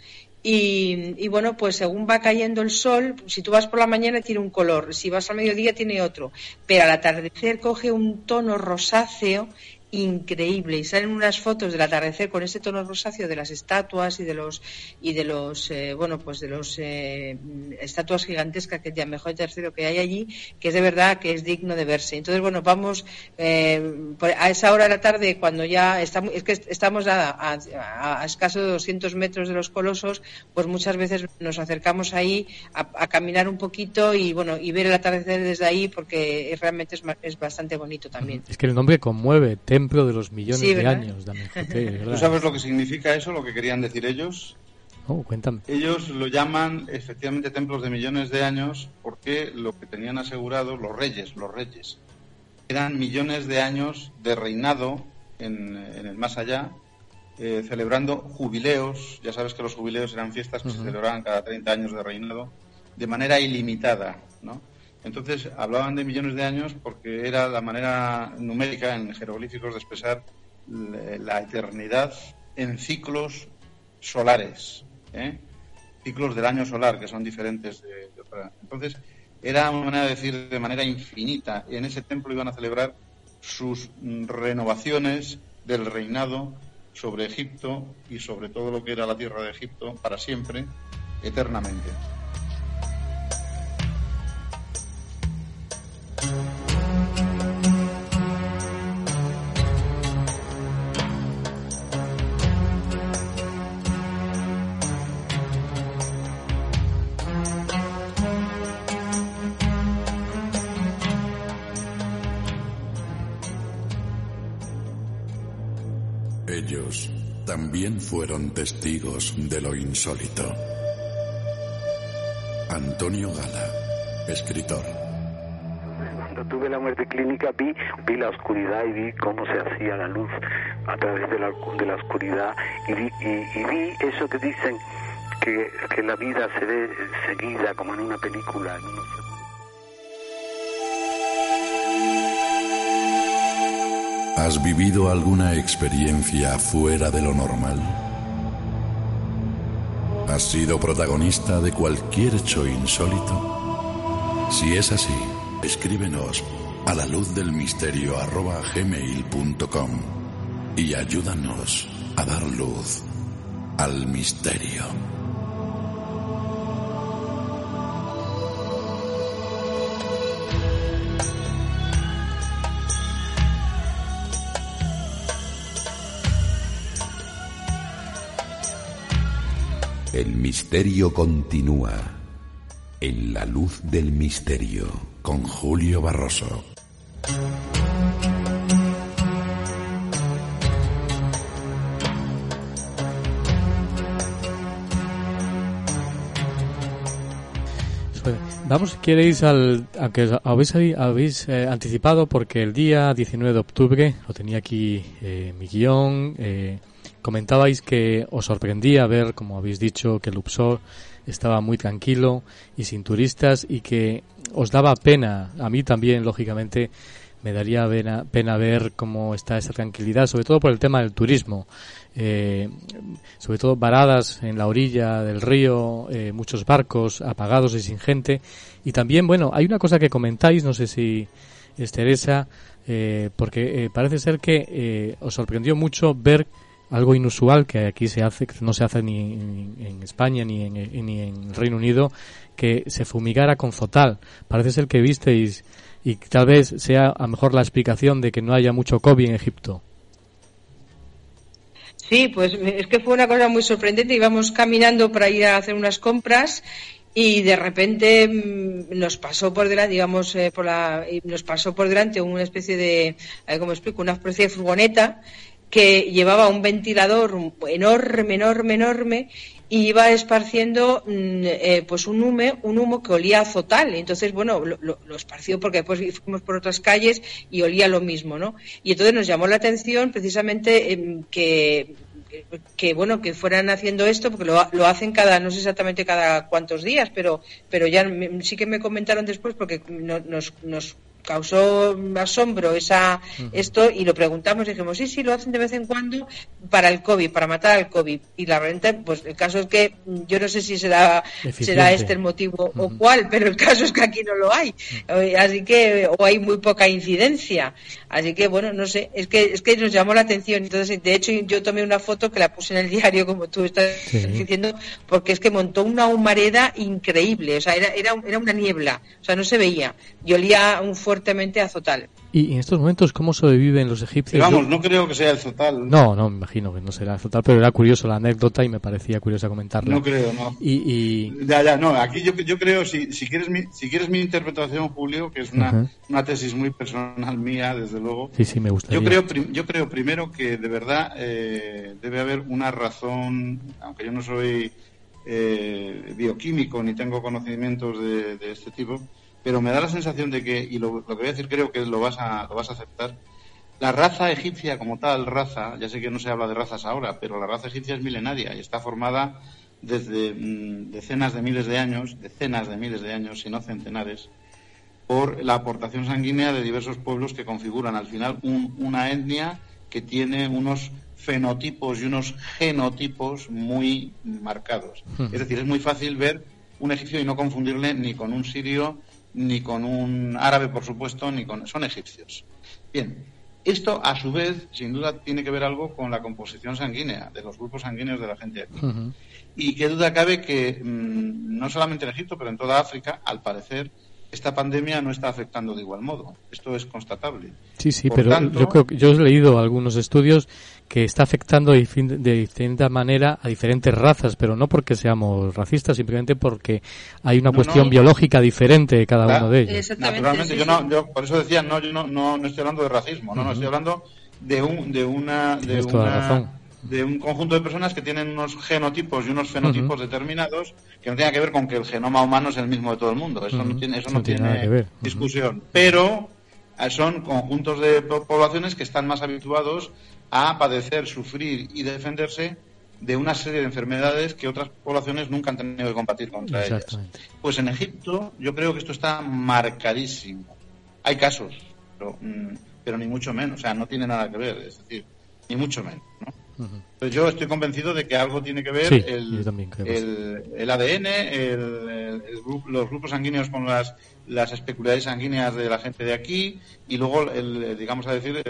Speaker 10: y, bueno, pues según va cayendo el sol, si tú vas por la mañana tiene un color, si vas al mediodía tiene otro, pero al atardecer coge un tono rosáceo increíble. Y salen unas fotos del atardecer con ese tono rosáceo de las estatuas y de los y de los eh, bueno pues de los eh, estatuas gigantescas que ya mejor tercero que hay allí que es de verdad que es digno de verse. Entonces bueno vamos eh, a esa hora de la tarde cuando ya estamos es que estamos a, a, escaso de 200 metros de los colosos pues muchas veces nos acercamos ahí a, caminar un poquito y bueno y ver el atardecer desde ahí porque realmente es, es bastante bonito también.
Speaker 6: Es que el nombre conmueve templo de los millones de años
Speaker 11: ¿Tú sabes lo que significa eso, lo que querían decir ellos?
Speaker 6: Oh, cuéntame.
Speaker 11: Ellos lo llaman efectivamente templos de millones de años porque lo que tenían asegurado los reyes, los reyes, eran millones de años de reinado en, el más allá, eh, celebrando jubileos. Ya sabes que los jubileos eran fiestas que se celebraban cada 30 años de reinado de manera ilimitada, ¿no? Entonces hablaban de millones de años porque era la manera numérica en jeroglíficos de expresar la eternidad en ciclos solares, ¿eh? ciclos del año solar que son diferentes de, otra. Entonces era una manera de decir de manera infinita. En ese templo iban a celebrar sus renovaciones del reinado sobre Egipto y sobre todo lo que era la tierra de Egipto para siempre, eternamente.
Speaker 8: Ellos también fueron testigos de lo insólito. Antonio Gala, escritor
Speaker 12: tuve la muerte clínica vi, vi la oscuridad y vi cómo se hacía la luz a través de la, de la oscuridad y vi, eso que dicen que, que, la vida se ve seguida como en una película.
Speaker 8: ¿Has vivido alguna experiencia fuera de lo normal? ¿Has sido protagonista de cualquier hecho insólito? Si es así, Escríbenos a la luz del misterio arroba gmail.com y ayúdanos a dar luz al misterio.
Speaker 1: El misterio continúa en la luz del misterio con Julio Barroso.
Speaker 6: Vamos, si queréis, al, aunque habéis, habéis eh, anticipado, porque el día 19 de octubre, lo tenía aquí eh, mi guion, eh, comentabais que os sorprendía ver, como habéis dicho, que Luxor estaba muy tranquilo y sin turistas y que os daba pena, a mí también, lógicamente, me daría pena, ver cómo está esa tranquilidad, sobre todo por el tema del turismo. Eh, sobre todo varadas en la orilla del río, eh, muchos barcos apagados y sin gente. Y también, bueno, hay una cosa que comentáis, no sé si es Teresa, eh, porque parece ser que os sorprendió mucho ver algo inusual que aquí se hace, que no se hace ni en, España ni en, ni en Reino Unido, que se fumigara con zotal. Parece ser que visteis y tal vez sea a mejor la explicación de que no haya mucho COVID en Egipto.
Speaker 10: Sí, pues es que fue una cosa muy sorprendente. Íbamos caminando para ir a hacer unas compras y de repente mm, nos pasó por delante, digamos, eh, por la, nos pasó por delante una especie de, ¿cómo explico? Una especie de furgoneta que llevaba un ventilador enorme, enorme, enorme y iba esparciendo mm, eh, pues un humo, un humo que olía azotal. Entonces, bueno, lo, esparció porque después fuimos por otras calles y olía lo mismo, ¿no? Y entonces nos llamó la atención precisamente em, que bueno que fueran haciendo esto porque lo, lo, hacen cada no sé exactamente cada cuántos días pero pero ya sí que me comentaron después porque nos, nos causó asombro esa esto y lo preguntamos dijimos sí sí lo hacen de vez en cuando para el covid para matar al covid y la verdad pues el caso es que mm, yo no sé si será será este el motivo o cuál pero el caso es que aquí no lo hay. Eh, así que o hay muy poca incidencia. Así que bueno no sé es que es que nos llamó la atención. Entonces de hecho yo tomé una foto que la puse en el diario como tú estás diciendo porque es que montó una humareda increíble. O sea era era, era una niebla. O sea no se veía. Y olía un fuertemente azotal.
Speaker 6: ¿Y en estos momentos cómo sobreviven los egipcios?
Speaker 11: vamos, no creo que sea el Zotal.
Speaker 6: No, no, me imagino que no será el Zotal, pero era curioso la anécdota y me parecía curiosa comentarla.
Speaker 11: No creo, no.
Speaker 6: Y,
Speaker 11: Ya, ya, no, aquí yo, yo creo, si, si, quieres mi, si quieres mi interpretación, Julio, que es una, una tesis muy personal mía, desde luego.
Speaker 6: Sí, sí, me gustaría.
Speaker 11: Yo creo, yo creo primero que de verdad eh, debe haber una razón, aunque yo no soy eh, bioquímico ni tengo conocimientos de, de este tipo, pero me da la sensación de que, y lo, que voy a decir creo que lo vas, a, lo vas a aceptar, la raza egipcia como tal, raza, ya sé que no se habla de razas ahora, pero la raza egipcia es milenaria y está formada desde mm, decenas de miles de años, decenas de miles de años, si no centenares, por la aportación sanguínea de diversos pueblos que configuran al final una etnia que tiene unos fenotipos y unos genotipos muy marcados. Es decir, es muy fácil ver un egipcio y no confundirle ni con un sirio, ni con un árabe, por supuesto, ni con. son egipcios. Bien, esto a su vez, sin duda, tiene que ver algo con la composición sanguínea de los grupos sanguíneos de la gente aquí. Y qué duda cabe que mm, no solamente en Egipto, pero en toda África, al parecer, esta pandemia no está afectando de igual modo. Esto es constatable.
Speaker 6: Sí, sí, pero yo creo que yo he leído algunos estudios que está afectando de, distinta manera a diferentes razas, pero no porque seamos racistas, simplemente porque hay una cuestión biológica diferente de cada uno de ellos.
Speaker 11: Naturalmente, yo no, yo por eso decía, no, yo no, no, estoy hablando de racismo, no, no estoy hablando de un, de una, de una, de un conjunto de personas que tienen unos genotipos y unos fenotipos determinados que no tienen que ver con que el genoma humano es el mismo de todo el mundo. Eso no tiene, eso no, tiene, discusión. Pero eh, son conjuntos de poblaciones que están más habituados a padecer, sufrir y defenderse de una serie de enfermedades que otras poblaciones nunca han tenido que combatir contra ellas. Pues en Egipto yo creo que esto está marcadísimo. Hay casos, pero, mm, pero ni mucho menos, o sea, no tiene nada que ver, es decir, ni mucho menos. ¿no? Pues yo estoy convencido de que algo tiene que ver el, el, ADN, los grupos sanguíneos con las, las especularidades sanguíneas de la gente de aquí y luego, el, digamos a decir,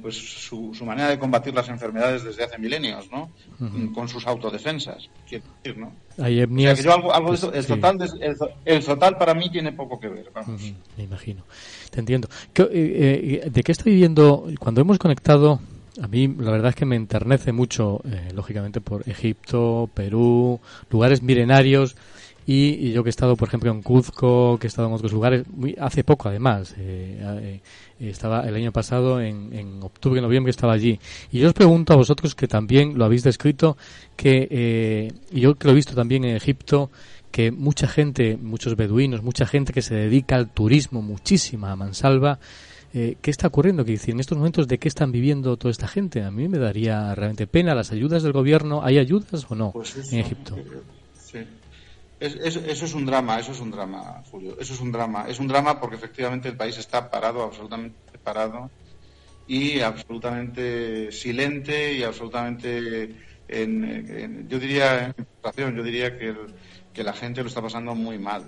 Speaker 11: pues su, su, manera de combatir las enfermedades desde hace milenios, ¿no? Con sus autodefensas, quiero decir, ¿no?
Speaker 6: Hay algo,
Speaker 11: algo pues, el, total el, total para mí tiene poco que ver, vamos.
Speaker 6: me imagino, te entiendo. Eh, eh, ¿De qué estoy viendo cuando hemos conectado a mí la verdad es que me enternece mucho, eh, lógicamente, por Egipto, Perú, lugares milenarios. Y, yo que he estado, por ejemplo, en Cuzco, que he estado en otros lugares, muy, hace poco además, eh, eh, estaba el año pasado, en, en, octubre, noviembre, estaba allí. Y yo os pregunto a vosotros, que también lo habéis descrito, que, y yo que lo he visto también en Egipto, que mucha gente, muchos beduinos, mucha gente que se dedica al turismo, muchísima a Mansalva, eh, ¿Qué está ocurriendo? Que en estos momentos de qué están viviendo toda esta gente. A mí me daría realmente pena las ayudas del gobierno. ¿Hay ayudas o no pues en Egipto?
Speaker 11: Sí. Eso es un drama, eso es un drama, Julio. Eso es un drama. Es un drama porque efectivamente el país está parado, absolutamente parado y absolutamente silente y absolutamente en, yo diría en yo diría que, que la gente lo está pasando muy mal.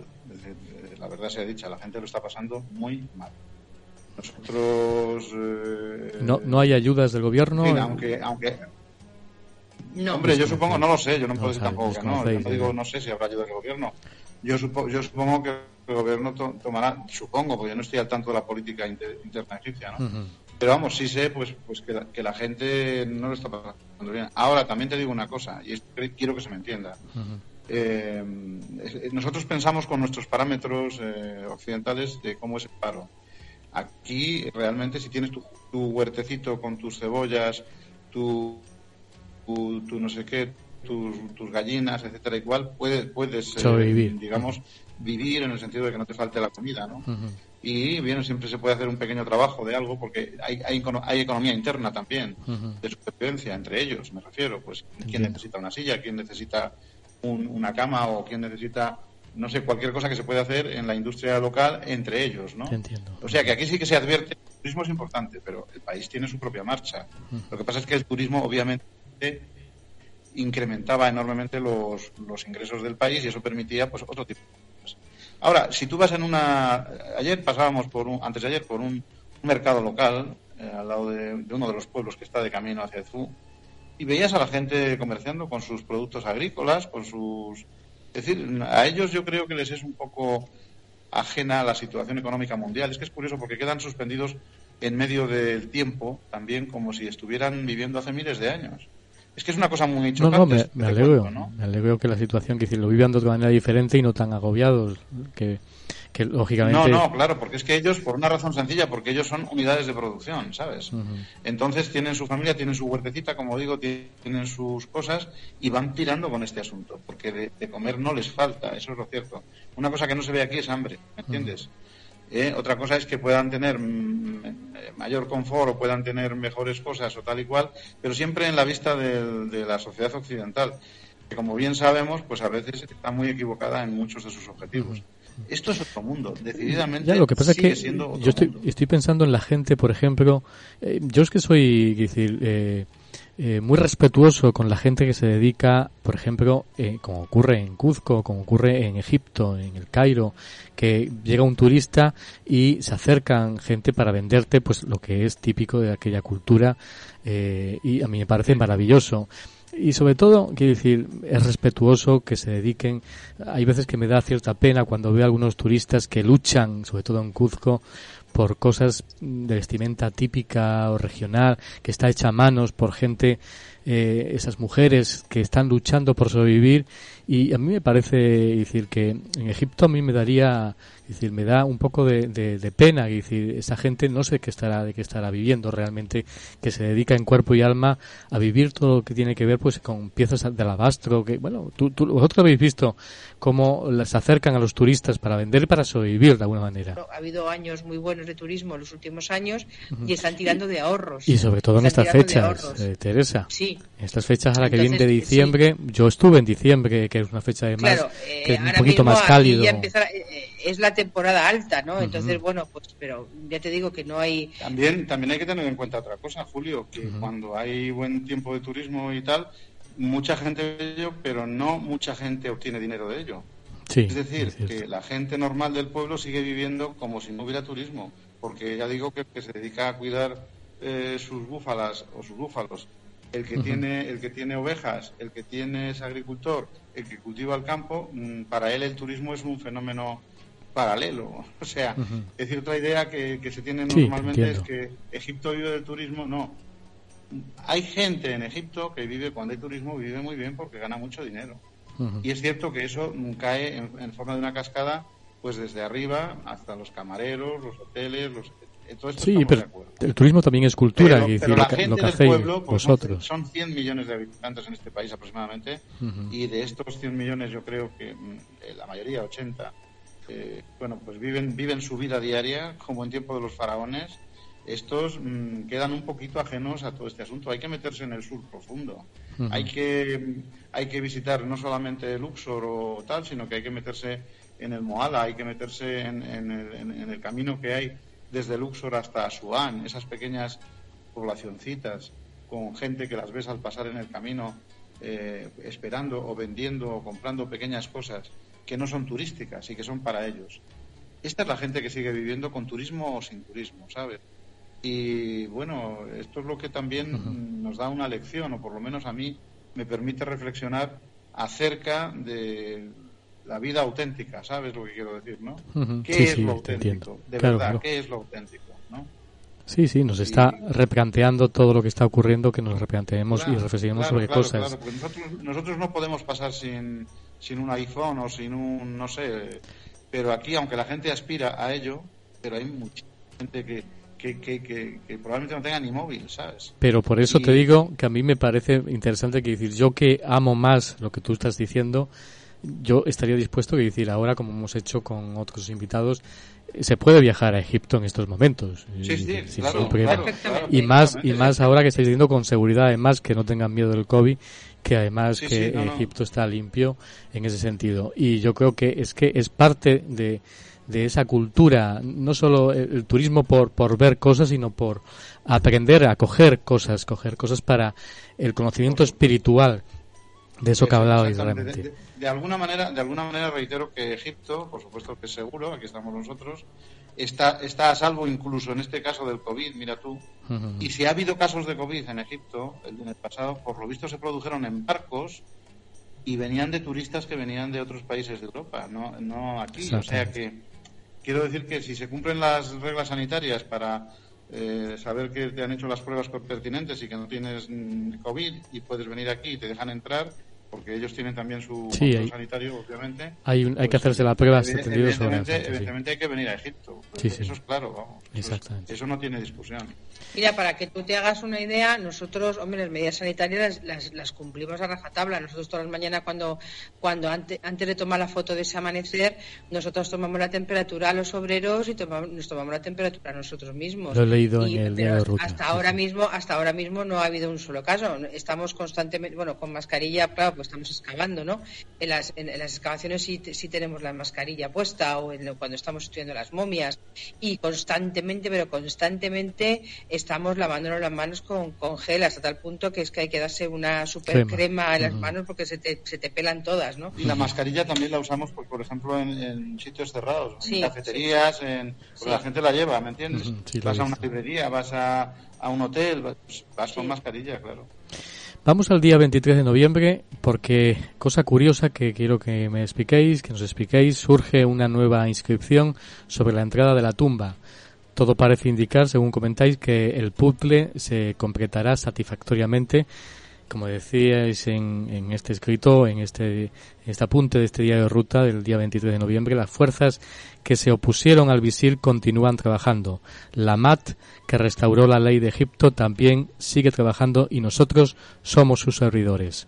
Speaker 11: La verdad sea dicha, la gente lo está pasando muy mal. Nosotros.
Speaker 6: Eh, no, ¿No hay ayudas del gobierno?
Speaker 11: aunque. aunque no, hombre, yo supongo, no lo sé, yo no, puedo decir tampoco que no. Yo no digo, no sé si habrá ayudas del gobierno. Yo, supo, yo supongo que el gobierno tomará, supongo, porque yo no estoy al tanto de la política interna egipcia, ¿no? Pero vamos, sí sé pues, pues que, la, que la gente no lo está pasando bien. Ahora, también te digo una cosa, y quiero que se me entienda. Eh, nosotros pensamos con nuestros parámetros eh, occidentales de cómo es el paro. Aquí realmente si tienes tu, huertecito con tus cebollas, tu, tu, no sé qué, tus, gallinas, etcétera, igual puedes, puedes
Speaker 6: eh,
Speaker 11: digamos, vivir en el sentido de que no te falte la comida, ¿no? Y bien, siempre se puede hacer un pequeño trabajo de algo porque hay, hay, hay economía interna también, de supervivencia entre ellos, me refiero. Pues quién necesita una silla, quién necesita una cama o quién necesita no sé, cualquier cosa que se puede hacer en la industria local entre ellos, ¿no?
Speaker 6: entiendo.
Speaker 11: O sea que aquí sí que se advierte, el turismo es importante, pero el país tiene su propia marcha. Lo que pasa es que el turismo obviamente incrementaba enormemente los, los ingresos del país y eso permitía pues otro tipo de cosas. Ahora, si tú vas en una... Ayer pasábamos por un, antes de ayer por un mercado local eh, al lado de, uno de los pueblos que está de camino hacia Ezú y veías a la gente comerciando con sus productos agrícolas, con sus... Es decir, a ellos yo creo que les es un poco ajena la situación económica mundial. Es que es curioso porque quedan suspendidos en medio del tiempo, también como si estuvieran viviendo hace miles de años. Es que es una cosa muy
Speaker 6: No,
Speaker 11: chocante.
Speaker 6: no, me,
Speaker 11: este
Speaker 6: me alegro.
Speaker 11: cuento, ¿no?
Speaker 6: Me alegro que la situación, que decir, lo vivan de otra manera diferente y no tan agobiados. Que, que lógicamente.
Speaker 11: No, no, claro, porque es que ellos, por una razón sencilla, porque ellos son unidades de producción, ¿sabes? Entonces tienen su familia, tienen su huertecita, como digo, tienen sus cosas y van tirando con este asunto, porque de, de comer no les falta, eso es lo cierto. Una cosa que no se ve aquí es hambre, ¿me entiendes? Eh, otra cosa es que puedan tener mm, eh, mayor confort o puedan tener mejores cosas o tal y cual, pero siempre en la vista de, la sociedad occidental, que como bien sabemos, pues a veces está muy equivocada en muchos de sus objetivos. Esto es otro mundo, decididamente.
Speaker 6: Ya, lo que pasa es
Speaker 11: sigue
Speaker 6: que
Speaker 11: siendo otro
Speaker 6: yo estoy, pensando en la gente, por ejemplo, eh, yo es que soy, decir, eh, eh, muy respetuoso con la gente que se dedica, por ejemplo, eh, como ocurre en Cuzco, como ocurre en Egipto, en el Cairo, que llega un turista y se acercan gente para venderte pues lo que es típico de aquella cultura eh, y a mí me parece maravilloso. Y sobre todo, quiero decir, es respetuoso que se dediquen. Hay veces que me da cierta pena cuando veo a algunos turistas que luchan, sobre todo en Cuzco, por cosas de vestimenta típica o regional, que está hecha a manos por gente, eh, esas mujeres que están luchando por sobrevivir. Y a mí me parece decir que en Egipto a mí me daría, decir, me da un poco de, de- de pena, decir, esa gente no sé qué estará, de qué estará viviendo realmente, que se dedica en cuerpo y alma a vivir todo lo que tiene que ver pues con piezas de alabastro, que bueno, tú, tú- vosotros habéis visto cómo las acercan a los turistas para vender y para sobrevivir de alguna manera.
Speaker 10: Ha habido años muy buenos de turismo en los últimos años y están tirando de ahorros.
Speaker 6: Y sobre todo en
Speaker 10: Están
Speaker 6: estas fechas, eh, Teresa.
Speaker 10: Sí.
Speaker 6: En estas fechas a la que viene de
Speaker 10: sí.
Speaker 6: diciembre, yo estuve en diciembre, que es una fecha de más,
Speaker 10: Claro, eh,
Speaker 6: que es un poquito más cálido.
Speaker 10: ya empieza, eh, es la temporada alta, ¿no? Entonces, bueno, pues, pero ya te digo que no hay.
Speaker 11: También, también hay que tener en cuenta otra cosa, Julio, que cuando hay buen tiempo de turismo y tal, mucha gente ve ello, pero no mucha gente obtiene dinero de ello.
Speaker 6: Sí,
Speaker 11: es decir,
Speaker 6: es
Speaker 11: que la gente normal del pueblo sigue viviendo como si no hubiera turismo, porque ya digo que el que se dedica a cuidar eh, sus búfalas o sus búfalos, el que tiene el que tiene ovejas, el que tiene es agricultor, el que cultiva el campo, mm, para él el turismo es un fenómeno paralelo. O sea, es decir, otra idea que, que se tiene
Speaker 13: Sí,
Speaker 11: normalmente es que Egipto vive del turismo. No. Hay gente en Egipto que vive, cuando hay turismo, vive muy bien porque gana mucho dinero. Y es cierto que eso cae en, en forma de una cascada, pues desde arriba hasta los camareros, los hoteles, los. Todo esto
Speaker 6: Sí, pero el turismo también es cultura,
Speaker 11: Pero,
Speaker 6: quiero
Speaker 11: pero la
Speaker 6: lo
Speaker 11: gente
Speaker 6: lo que
Speaker 11: del
Speaker 6: hacéis
Speaker 11: pueblo, pues, son-
Speaker 6: vosotros.
Speaker 11: son 100 millones de habitantes en este país aproximadamente, y de estos 100 millones yo creo que mm, eh, la mayoría, 80, eh, bueno, pues viven, viven su vida diaria, como en tiempo de los faraones. Estos mm, quedan un poquito ajenos a todo este asunto. Hay que meterse en el sur profundo. Hay que hay que visitar no solamente Luxor o tal, sino que hay que meterse en el Moala, hay que meterse en, en el, en el camino que hay desde Luxor hasta Asuán, esas pequeñas poblacioncitas con gente que las ves al pasar en el camino eh, esperando o vendiendo o comprando pequeñas cosas que no son turísticas y que son para ellos. Esta es la gente que sigue viviendo con turismo o sin turismo, ¿sabes? Y bueno, esto es lo que también nos da una lección, o por lo menos a mí me permite reflexionar acerca de la vida auténtica, ¿sabes lo que quiero decir, no? ¿Qué
Speaker 6: sí,
Speaker 11: es
Speaker 6: sí,
Speaker 11: lo auténtico? De
Speaker 6: Claro,
Speaker 11: verdad,
Speaker 6: claro.
Speaker 11: ¿qué es lo auténtico? ¿no?
Speaker 6: Sí, sí, nos está replanteando todo lo que está ocurriendo, que nos replanteemos y reflexionemos sobre cosas.
Speaker 11: claro, porque nosotros, nosotros no podemos pasar sin, sin un iPhone o sin un, no sé, pero aquí, aunque la gente aspira a ello, pero hay mucha gente que, que, que, que, que probablemente no tenga ni móvil, ¿sabes?
Speaker 6: Pero por eso
Speaker 11: Y-
Speaker 6: te digo que a mí me parece interesante que decir, yo que amo más lo que tú estás diciendo, yo estaría dispuesto a decir ahora, como hemos hecho con otros invitados, se puede viajar a Egipto en estos momentos.
Speaker 11: Sí, sí,
Speaker 6: sin
Speaker 11: claro,
Speaker 6: problema.
Speaker 11: claro, claro,
Speaker 6: y más y más ahora que estáis diciendo con seguridad, además que no tengan miedo del COVID, que además
Speaker 11: Sí,
Speaker 6: que
Speaker 11: sí, no, no.
Speaker 6: Egipto está limpio en ese sentido. Y yo creo que es que es parte de, de esa cultura, no solo el, el turismo por, por ver cosas, sino por aprender a coger cosas, coger cosas para el conocimiento espiritual de eso que hablabais realmente.
Speaker 11: De, de- de alguna manera, de alguna manera reitero que Egipto, por supuesto que es seguro, aquí estamos nosotros, está, está a salvo incluso en este caso del COVID, mira tú. Y si ha habido casos de COVID en Egipto, el el pasado, por lo visto se produjeron en barcos y venían de turistas que venían de otros países de Europa, no, no aquí. O sea que quiero decir que si se cumplen las reglas sanitarias para eh, saber que te han hecho las pruebas pertinentes y que no tienes mm, COVID y puedes venir aquí y te dejan entrar, porque ellos tienen también su
Speaker 6: Sí,
Speaker 11: control
Speaker 6: hay-
Speaker 11: sanitario, obviamente.
Speaker 6: Hay, un- hay que
Speaker 11: pues,
Speaker 6: hacerse la prueba
Speaker 11: evidente-
Speaker 6: sobre
Speaker 11: evidentemente,
Speaker 6: sí.
Speaker 11: evidentemente hay que venir a Egipto. Pues
Speaker 6: Sí, sí.
Speaker 11: Eso es claro, vamos. Eso es-
Speaker 6: Exactamente.
Speaker 11: eso no tiene discusión.
Speaker 10: Mira, para que tú te hagas una idea, nosotros, hombre, las medidas sanitarias las, las, las cumplimos a rajatabla. Nosotros todas las mañanas, cuando, cuando antes, antes de tomar la foto de ese amanecer, nosotros tomamos la temperatura a los obreros y tomamos, nos tomamos la temperatura a nosotros mismos.
Speaker 6: Lo he leído
Speaker 10: Y-
Speaker 6: en el de ruta.
Speaker 10: Hasta
Speaker 6: sí,
Speaker 10: ahora
Speaker 6: sí.
Speaker 10: mismo, hasta ahora mismo no ha habido un solo caso. Estamos constantemente, bueno, con mascarilla, claro, pues estamos excavando, ¿no? En las, en, en las excavaciones sí, sí tenemos la mascarilla puesta o en lo- cuando estamos estudiando las momias y constantemente, pero constantemente estamos lavándonos las manos con, con gel hasta tal punto que es que hay que darse una super
Speaker 11: Crema.
Speaker 10: crema, en las manos porque se te, se te pelan todas, ¿no?
Speaker 11: Y la mascarilla también la usamos, pues, por ejemplo, en, en sitios cerrados,
Speaker 10: Sí,
Speaker 11: en cafeterías, en, la gente la lleva, ¿me entiendes?
Speaker 6: Sí, lo
Speaker 11: vas a una librería, vas a, a un hotel, vas, vas con mascarilla, claro.
Speaker 6: Vamos al día 23 de noviembre porque, cosa curiosa que quiero que me expliquéis, que nos expliquéis, surge una nueva inscripción sobre la entrada de la tumba. Todo parece indicar, según comentáis, que el puzzle se completará satisfactoriamente. Como decíais en, en este escrito, en este, en este apunte de este diario de ruta del día 23 de noviembre, las fuerzas que se opusieron al visir continúan trabajando. La MAT, que restauró la ley de Egipto, también sigue trabajando y nosotros somos sus servidores.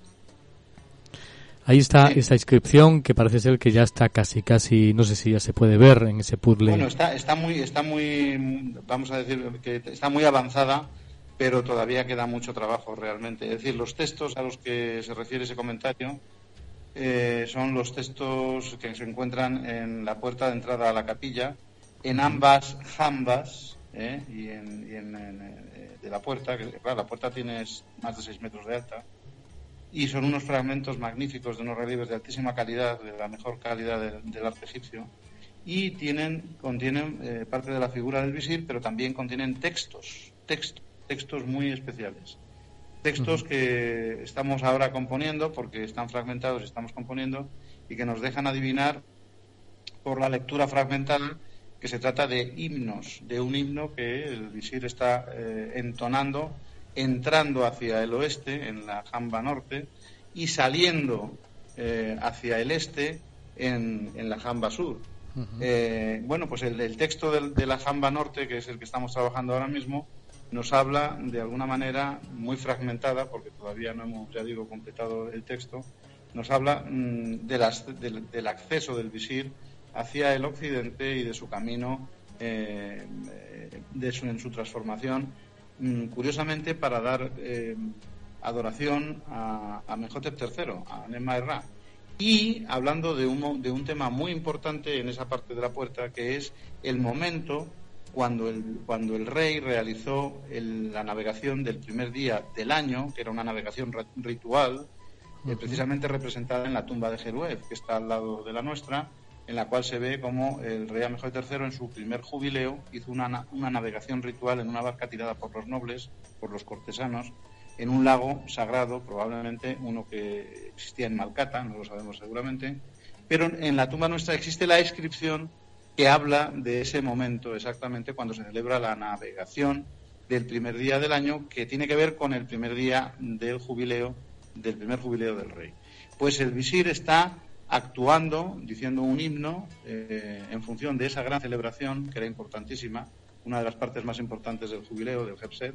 Speaker 6: Ahí está esa inscripción que parece ser que ya está casi, casi, no sé si ya se puede ver en ese puzzle.
Speaker 11: Bueno, está, está muy, está muy, vamos a decir que está muy avanzada, pero todavía queda mucho trabajo realmente. Es decir, los textos a los que se refiere ese comentario eh, son los textos que se encuentran en la puerta de entrada a la capilla, en ambas jambas ¿eh? y, en, y en- en, eh, de la puerta, que claro, la puerta tiene más de 6 metros de alta, y son unos fragmentos magníficos de unos relieves de altísima calidad, de la mejor calidad del- del arte egipcio, y tienen, contienen eh, parte de la figura del visir, pero también contienen textos, textos, textos muy especiales. Textos que estamos ahora componiendo, porque están fragmentados y estamos componiendo, y que nos dejan adivinar por la lectura fragmentada que se trata de himnos, de un himno que el visir está eh, entonando, entrando hacia el oeste, en la jamba norte, y saliendo eh, hacia el este, en, en la jamba sur. Eh, bueno, pues el, el texto de la Jamba Norte, que es el que estamos trabajando ahora mismo, nos habla de alguna manera muy fragmentada, porque todavía no hemos, ya digo, completado el texto, nos habla mm, de las- del, acceso del visir hacia el occidente y de su camino eh, de su, en su transformación, mm, curiosamente para dar eh, adoración a, a Mejotep III, a Nema Ra. Y hablando de un, de un tema muy importante en esa parte de la puerta, que es el momento cuando el, cuando el rey realizó el- la navegación del primer día del año, que era una navegación ritual, eh, precisamente representada en la tumba de Jeruel, que está al lado de la nuestra, en la cual se ve como el rey Amejotep III en su primer jubileo hizo una, na- una navegación ritual en una barca tirada por los nobles, por los cortesanos, en un lago sagrado, probablemente uno que existía en Malcata, no lo sabemos seguramente, pero en la tumba nuestra existe la inscripción que habla de ese momento exactamente cuando se celebra la navegación del primer día del año, que tiene que ver con el primer día del jubileo, del primer jubileo del rey. Pues el visir está actuando, diciendo un himno eh, en función de esa gran celebración, que era importantísima, una de las partes más importantes del jubileo, del Jepset,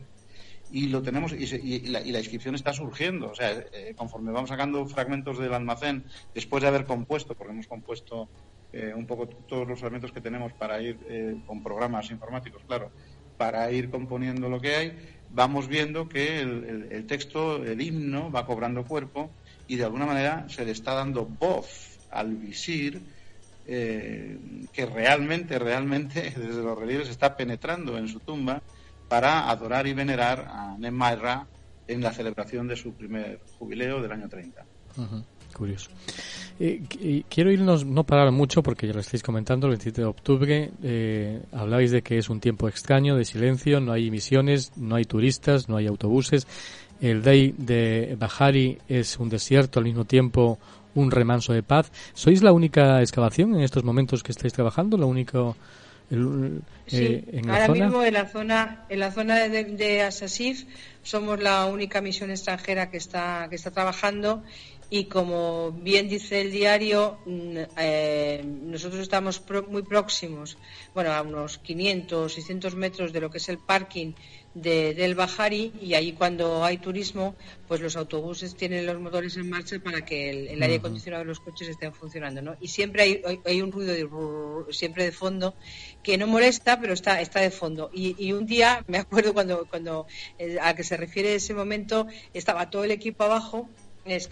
Speaker 11: y lo tenemos y, se- y la, y la inscripción está surgiendo o sea eh, conforme vamos sacando fragmentos del almacén después de haber compuesto porque hemos compuesto eh, un poco todos los elementos que tenemos para ir eh, con programas informáticos, claro, para ir componiendo lo que hay, vamos viendo que el, texto, el himno, va cobrando cuerpo y de alguna manera se le está dando voz al visir eh, que realmente, realmente desde los relieves está penetrando en su tumba para adorar y venerar a Nemaira en la celebración de su primer jubileo del año 30.
Speaker 6: Curioso. Eh, quiero irnos, no parar mucho porque ya lo estáis comentando, el 27 de octubre eh, habláis de que es un tiempo extraño, de silencio, no hay emisiones, no hay turistas, no hay autobuses. El Day de Bahari es un desierto, al mismo tiempo un remanso de paz. ¿Sois la única excavación en estos momentos que estáis trabajando? ¿La única
Speaker 10: eh, en la ahora mismo en la zona en la zona de, de Asasif somos la única misión extranjera que está que está trabajando y como bien dice el diario, mm, eh, nosotros estamos muy próximos, bueno, a unos 500, 600 metros de lo que es el parking de, del Bajari y ahí cuando hay turismo, pues los autobuses tienen los motores en marcha para que el, aire acondicionado de los coches estén funcionando, ¿no? Y siempre hay, hay, un ruido de, siempre de fondo que no molesta, pero está, está de fondo. Y, y un día, me acuerdo cuando, cuando eh, a que se refiere ese momento, estaba todo el equipo abajo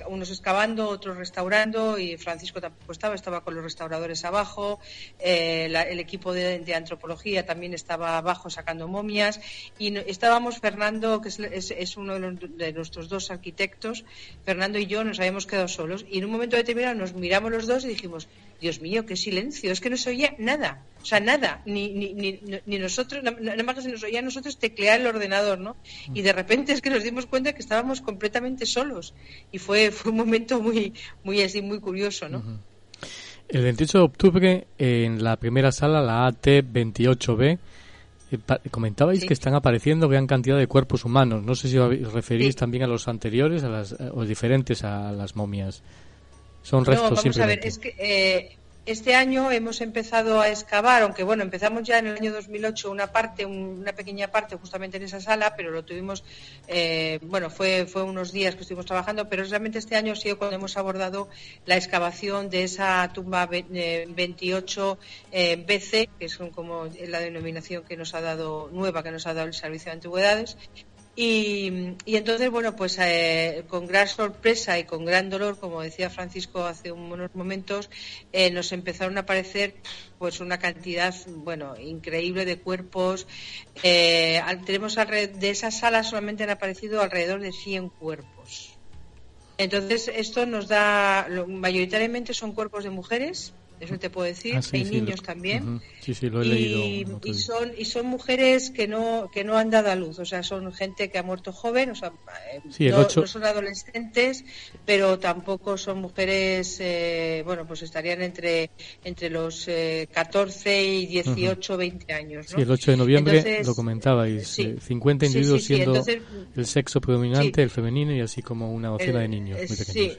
Speaker 10: unos excavando, otros restaurando y Francisco tampoco estaba, estaba con los restauradores abajo, eh, el equipo de, antropología también estaba abajo sacando momias. Y estábamos Fernando, que es, uno de, nuestros dos arquitectos, Fernando y yo nos habíamos quedado solos y en un momento determinado nos miramos los dos y dijimos, Dios mío, qué silencio, es que no se oía nada, o sea, nada, ni, ni, ni, ni nosotros, nada más que se nos oía a nosotros teclear el ordenador, ¿no? Y de repente es que nos dimos cuenta que estábamos completamente solos y fue, fue un momento muy, muy así, muy curioso, ¿no?
Speaker 6: El 28 de octubre, en la primera sala, la AT28B, eh, comentabais que están apareciendo gran cantidad de cuerpos humanos. No sé si os referís también a los anteriores a las, o diferentes a las momias. Son restos no,
Speaker 10: vamos a ver, es que eh, este año hemos empezado a excavar, aunque bueno, empezamos ya en el año 2008 una parte, una pequeña parte justamente en esa sala, pero lo tuvimos, eh, bueno, fue, fue unos días que estuvimos trabajando, pero realmente este año ha sido cuando hemos abordado la excavación de esa tumba 28 eh, BC, que es como la denominación que nos ha dado, nueva que nos ha dado el Servicio de Antigüedades, y, entonces, bueno, pues eh, con gran sorpresa y con gran dolor, como decía Francisco hace unos momentos, eh, nos empezaron a aparecer pues una cantidad, bueno, increíble de cuerpos. Eh, tenemos de esa sala solamente han aparecido alrededor de 100 cuerpos. Entonces, esto nos da, mayoritariamente son cuerpos de mujeres, eso te puedo decir. Ah, Hay niños también.
Speaker 6: Sí, sí, lo he leído.
Speaker 10: Y son, y son mujeres que no, que no han dado a luz, o sea, son gente que ha muerto joven, o sea, eh, no, son adolescentes, pero tampoco son mujeres, eh, bueno, pues estarían entre, entre los 14 eh, y 18, 20 años.
Speaker 6: ¿no? Sí, el 8 de noviembre lo comentabais, 50 individuos siendo el sexo predominante, el femenino, y así como una docena de niños muy pequeños.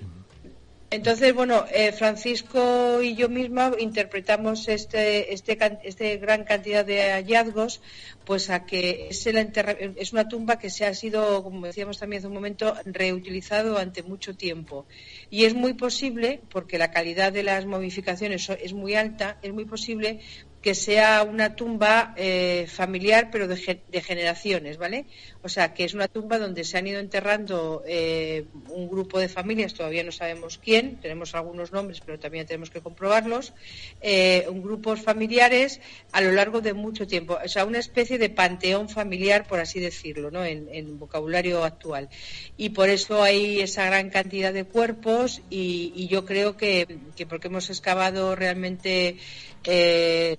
Speaker 10: Entonces, bueno, eh, Francisco y yo misma interpretamos este, este, este gran cantidad de hallazgos, pues a que es, es una tumba que se ha sido, como decíamos también hace un momento, reutilizado ante mucho tiempo. Y es muy posible, porque la calidad de las momificaciones es muy alta, es muy posible que sea una tumba eh, familiar, pero de, de, generaciones, ¿vale? O sea, que es una tumba donde se han ido enterrando eh, un grupo de familias, todavía no sabemos quién, tenemos algunos nombres, pero también tenemos que comprobarlos, eh, grupos familiares a lo largo de mucho tiempo. O sea, una especie de panteón familiar, por así decirlo, ¿no? En, vocabulario actual. Y por eso hay esa gran cantidad de cuerpos y, yo creo que porque hemos excavado realmente eh,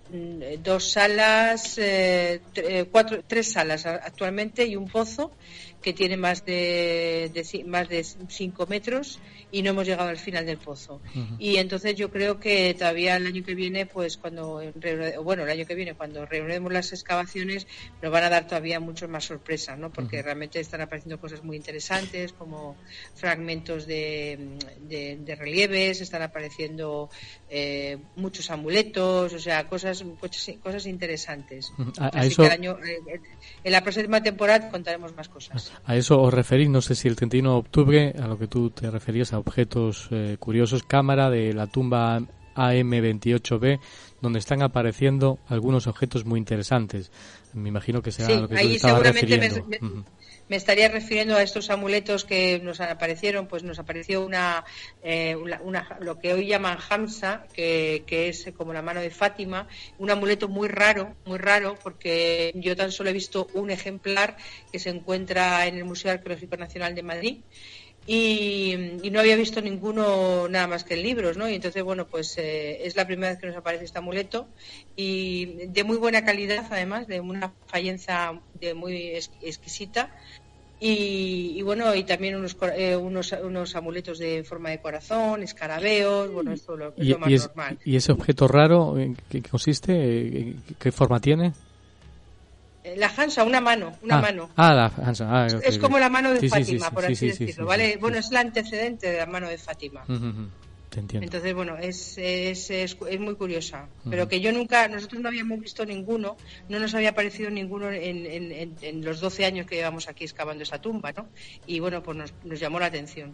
Speaker 10: dos salas, eh, eh, cuatro, tres salas actualmente y un pozo que tiene más de, más de cinco metros y no hemos llegado al final del pozo. Y entonces yo creo que todavía el año que viene, pues cuando, bueno, el año que viene, cuando reunimos las excavaciones, nos van a dar todavía muchas más sorpresas, ¿no? Porque realmente están apareciendo cosas muy interesantes, como fragmentos de, de, relieves, están apareciendo eh, muchos amuletos, o sea, cosas, cosas, interesantes. Así que año, eh, en la próxima temporada contaremos más cosas.
Speaker 6: A eso os referís, no sé si el 31 de octubre, a lo que tú te referías, a objetos eh, curiosos, cámara de la tumba AM28B, donde están apareciendo algunos objetos muy interesantes. Me imagino que sea lo que
Speaker 10: ahí
Speaker 6: estaba
Speaker 10: refiriendo. me estaría refiriendo a estos amuletos que nos aparecieron, pues nos apareció una, eh, lo que hoy llaman Hamsa, que, que, es como la mano de Fátima, un amuleto muy raro, muy raro, porque yo tan solo he visto un ejemplar que se encuentra en el Museo Arqueológico Nacional de Madrid y, no había visto ninguno nada más que en libros, ¿no? Y entonces, bueno, pues eh, es la primera vez que nos aparece este amuleto y de muy buena calidad, además, de una fallenza de muy exquisita. Y, bueno, y también unos, eh, unos, unos, amuletos de forma de corazón, escarabeos, bueno, esto lo, es lo más normal.
Speaker 6: ¿Y ese objeto raro en qué consiste? ¿Qué forma tiene?
Speaker 10: Eh, la Hansa, una mano, una
Speaker 6: ah,
Speaker 10: mano.
Speaker 6: Ah, la Hansa. Ah,
Speaker 10: es como la mano de Fátima, por así decirlo, ¿vale? bueno, es el antecedente de la mano de Fátima.
Speaker 6: Te entiendo.
Speaker 10: Entonces, bueno, es, es, es, muy curiosa. Pero que yo nunca, nosotros no habíamos visto ninguno, no nos había aparecido ninguno en, en, en, los 12 años que llevamos aquí excavando esa tumba, ¿no? Y bueno, pues nos, nos llamó la atención.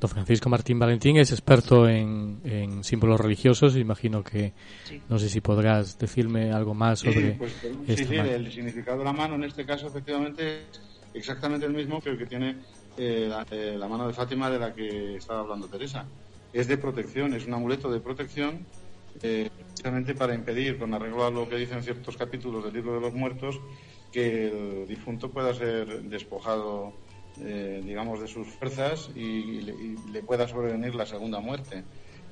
Speaker 6: Don Francisco Martín Valentín es experto en, símbolos religiosos. Imagino que no sé si podrás decirme algo más sobre.
Speaker 11: Pues, sí, sí, el significado de la mano en este caso efectivamente es exactamente el mismo que el que tiene eh, eh, la, mano de Fátima de la que estaba hablando Teresa. Es de protección, es un amuleto de protección eh, precisamente para impedir, con arreglo a lo que dicen ciertos capítulos del libro de los muertos, que el difunto pueda ser despojado eh, digamos, de sus fuerzas y, le, pueda sobrevenir la segunda muerte.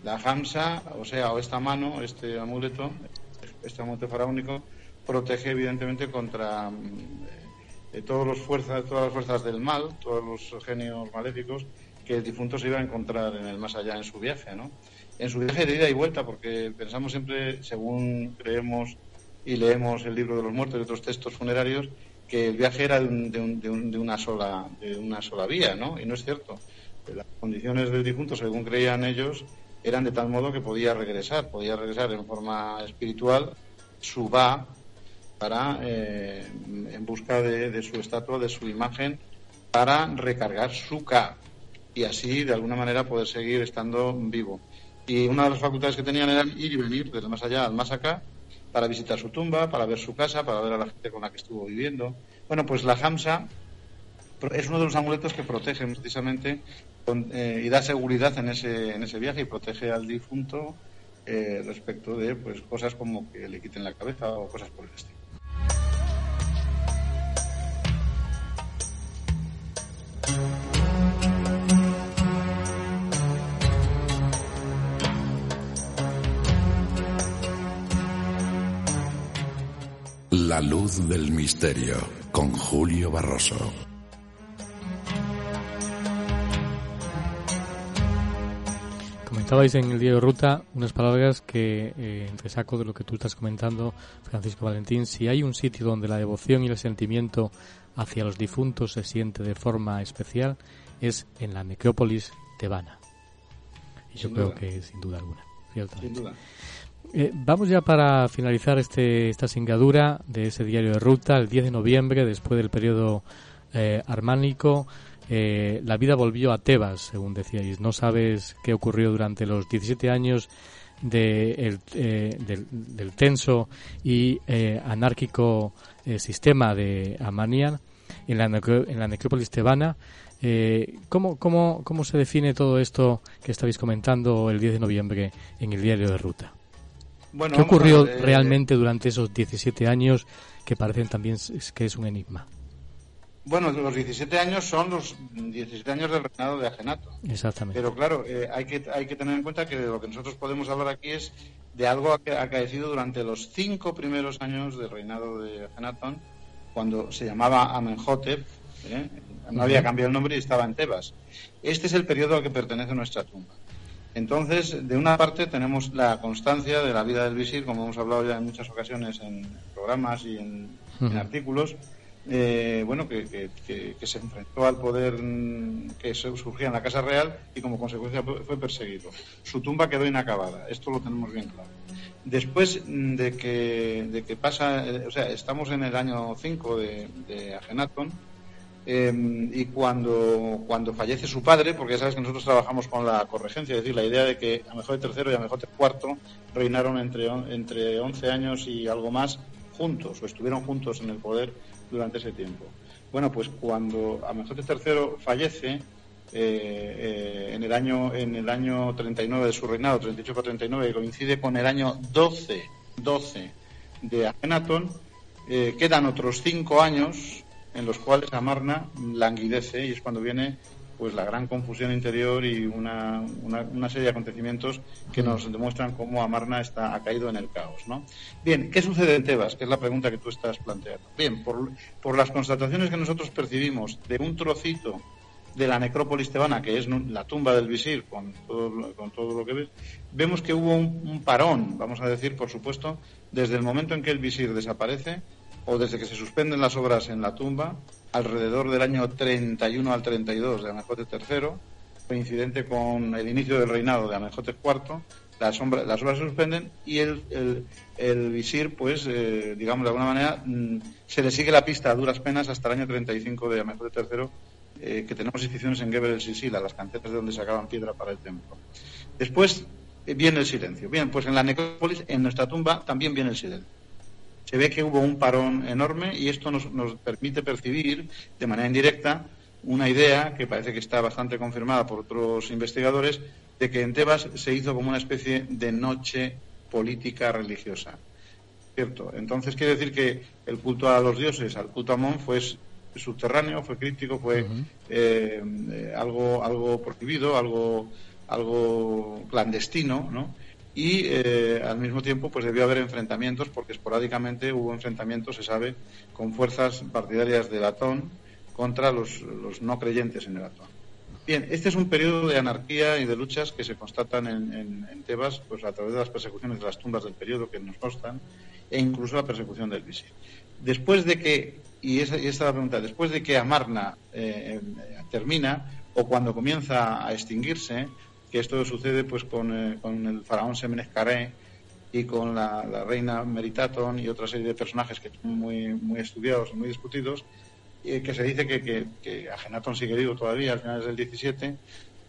Speaker 11: La Hamsa, o sea, o esta mano, este amuleto, este amuleto faraónico, protege evidentemente contra eh, todos los fuerzas, todas las fuerzas del mal, todos los genios maléficos que el difunto se iba a encontrar en el más allá en su viaje, ¿no? En su viaje de ida y vuelta, porque pensamos siempre, según creemos y leemos el libro de los muertos y otros textos funerarios, que el viaje era de, una sola de una sola vía, ¿no? Y no es cierto. Las condiciones del difunto, según creían ellos, eran de tal modo que podía regresar, podía regresar en forma espiritual, su va, para eh, en busca de, su estatua, de su imagen, para recargar su K y así de alguna manera poder seguir estando vivo. Y una de las facultades que tenían eran ir y venir desde más allá al más acá para visitar su tumba, para ver su casa, para ver a la gente con la que estuvo viviendo. Bueno, pues la Hamsa es uno de los amuletos que protege precisamente eh, y da seguridad en ese, en ese viaje y protege al difunto eh, respecto de pues cosas como que le quiten la cabeza o cosas por el estilo.
Speaker 8: La luz del misterio con Julio Barroso.
Speaker 6: Comentabais en el día de ruta unas palabras que eh, entre saco de lo que tú estás comentando, Francisco Valentín, si hay un sitio donde la devoción y el sentimiento hacia los difuntos se siente de forma especial, es en la necrópolis tebana. Y yo creo que sin duda alguna, ciertamente. Sin duda. Eh, vamos ya para finalizar este, esta singadura de ese diario de ruta, el 10 de noviembre, después del periodo eh, armánico. Eh, la vida volvió a Tebas, según decíais. No sabes qué ocurrió durante los 17 años de del, tenso y anárquico sistema de Amanian en la, en la necrópolis tebana. ¿cómo, cómo, ¿Cómo se define todo esto que estáis comentando el 10 de noviembre en el diario de ruta? ¿Qué ocurrió eh, realmente durante esos 17 años que parecen también que es un enigma?
Speaker 11: Bueno, los 17 años son los 17 años del reinado de Agenato.
Speaker 6: Exactamente.
Speaker 11: Pero claro, eh, hay, que, hay que tener en cuenta que lo que nosotros podemos hablar aquí es de algo que ha acaecido durante los cinco primeros años del reinado de Agenatón, cuando se llamaba Amenhotep, ¿eh? no había cambiado el nombre y estaba en Tebas. Este es el periodo al que pertenece nuestra tumba. Entonces, de una parte tenemos la constancia de la vida del visir, como hemos hablado ya en muchas ocasiones en programas y en, artículos, eh, bueno, que, se enfrentó al poder mm, que surgía en la Casa Real y como consecuencia fue perseguido. Su tumba quedó inacabada, esto lo tenemos bien claro. Después mm, de que, de que pasa, eh, o sea, estamos en el año 5 de, de Em, y cuando, cuando fallece su padre, porque ya sabes que nosotros trabajamos con la corregencia, es decir, la idea de que a mejor tercero y a mejor cuarto reinaron entre, entre 11 años y algo más juntos, o estuvieron juntos en el poder durante ese tiempo. Bueno, pues cuando Amenhotep III fallece, eh, eh, en, el año, en el año 39 de su reinado, 38 por 39, coincide con el año 12, 12 de Akenatón, eh, quedan otros cinco años en los cuales Amarna languidece y es cuando viene pues la gran confusión interior y una, una, serie de acontecimientos que nos demuestran cómo Amarna está, ha caído en el caos. ¿no? Bien, ¿qué sucede en Tebas? Que es la pregunta que tú estás planteando. Bien, por, por las constataciones que nosotros percibimos de un trocito de la necrópolis tebana, que es la tumba del visir, con todo, con todo lo que ves, vemos que hubo un, parón, vamos a decir, por supuesto, desde el momento en que el visir desaparece o desde que se suspenden las obras en la tumba, alrededor del año 31 al 32 de Amenhotep III, coincidente con el inicio del reinado de Amenhotep IV, las, obras se suspenden y el, el, visir, pues, eh, digamos de alguna manera, mm, se le sigue la pista a duras penas hasta el año 35 de Amenhotep III, eh, que tenemos inscripciones en Geber el Sisila, las canteras de donde sacaban piedra para el templo. Después eh, viene el silencio. Bien, pues en la necrópolis, en nuestra tumba, también viene el silencio se ve que hubo un parón enorme y esto nos, permite percibir de manera indirecta una idea que parece que está bastante confirmada por otros investigadores de que en Tebas se hizo como una especie de noche política religiosa. ¿Cierto? Entonces quiere decir que el culto a los dioses, al culto a Amón, fue subterráneo, fue crítico, fue eh, eh, algo, algo prohibido, algo, algo clandestino, ¿no? Y eh, al mismo tiempo pues debió haber enfrentamientos porque esporádicamente hubo enfrentamientos, se sabe, con fuerzas partidarias del Atón contra los, no creyentes en el Atón. Bien, este es un periodo de anarquía y de luchas que se constatan en, Tebas pues a través de las persecuciones de las tumbas del periodo que nos constan e incluso la persecución del visir. Después de que, y esa, esta es la pregunta, después de que Amarna eh, termina o cuando comienza a extinguirse, que esto sucede pues con, eh, el faraón Semenescaré y con la, reina Meritaton y otra serie de personajes que son muy, muy estudiados muy discutidos, y que se dice que, que, que Agenatón sigue vivo todavía, al finales del 17,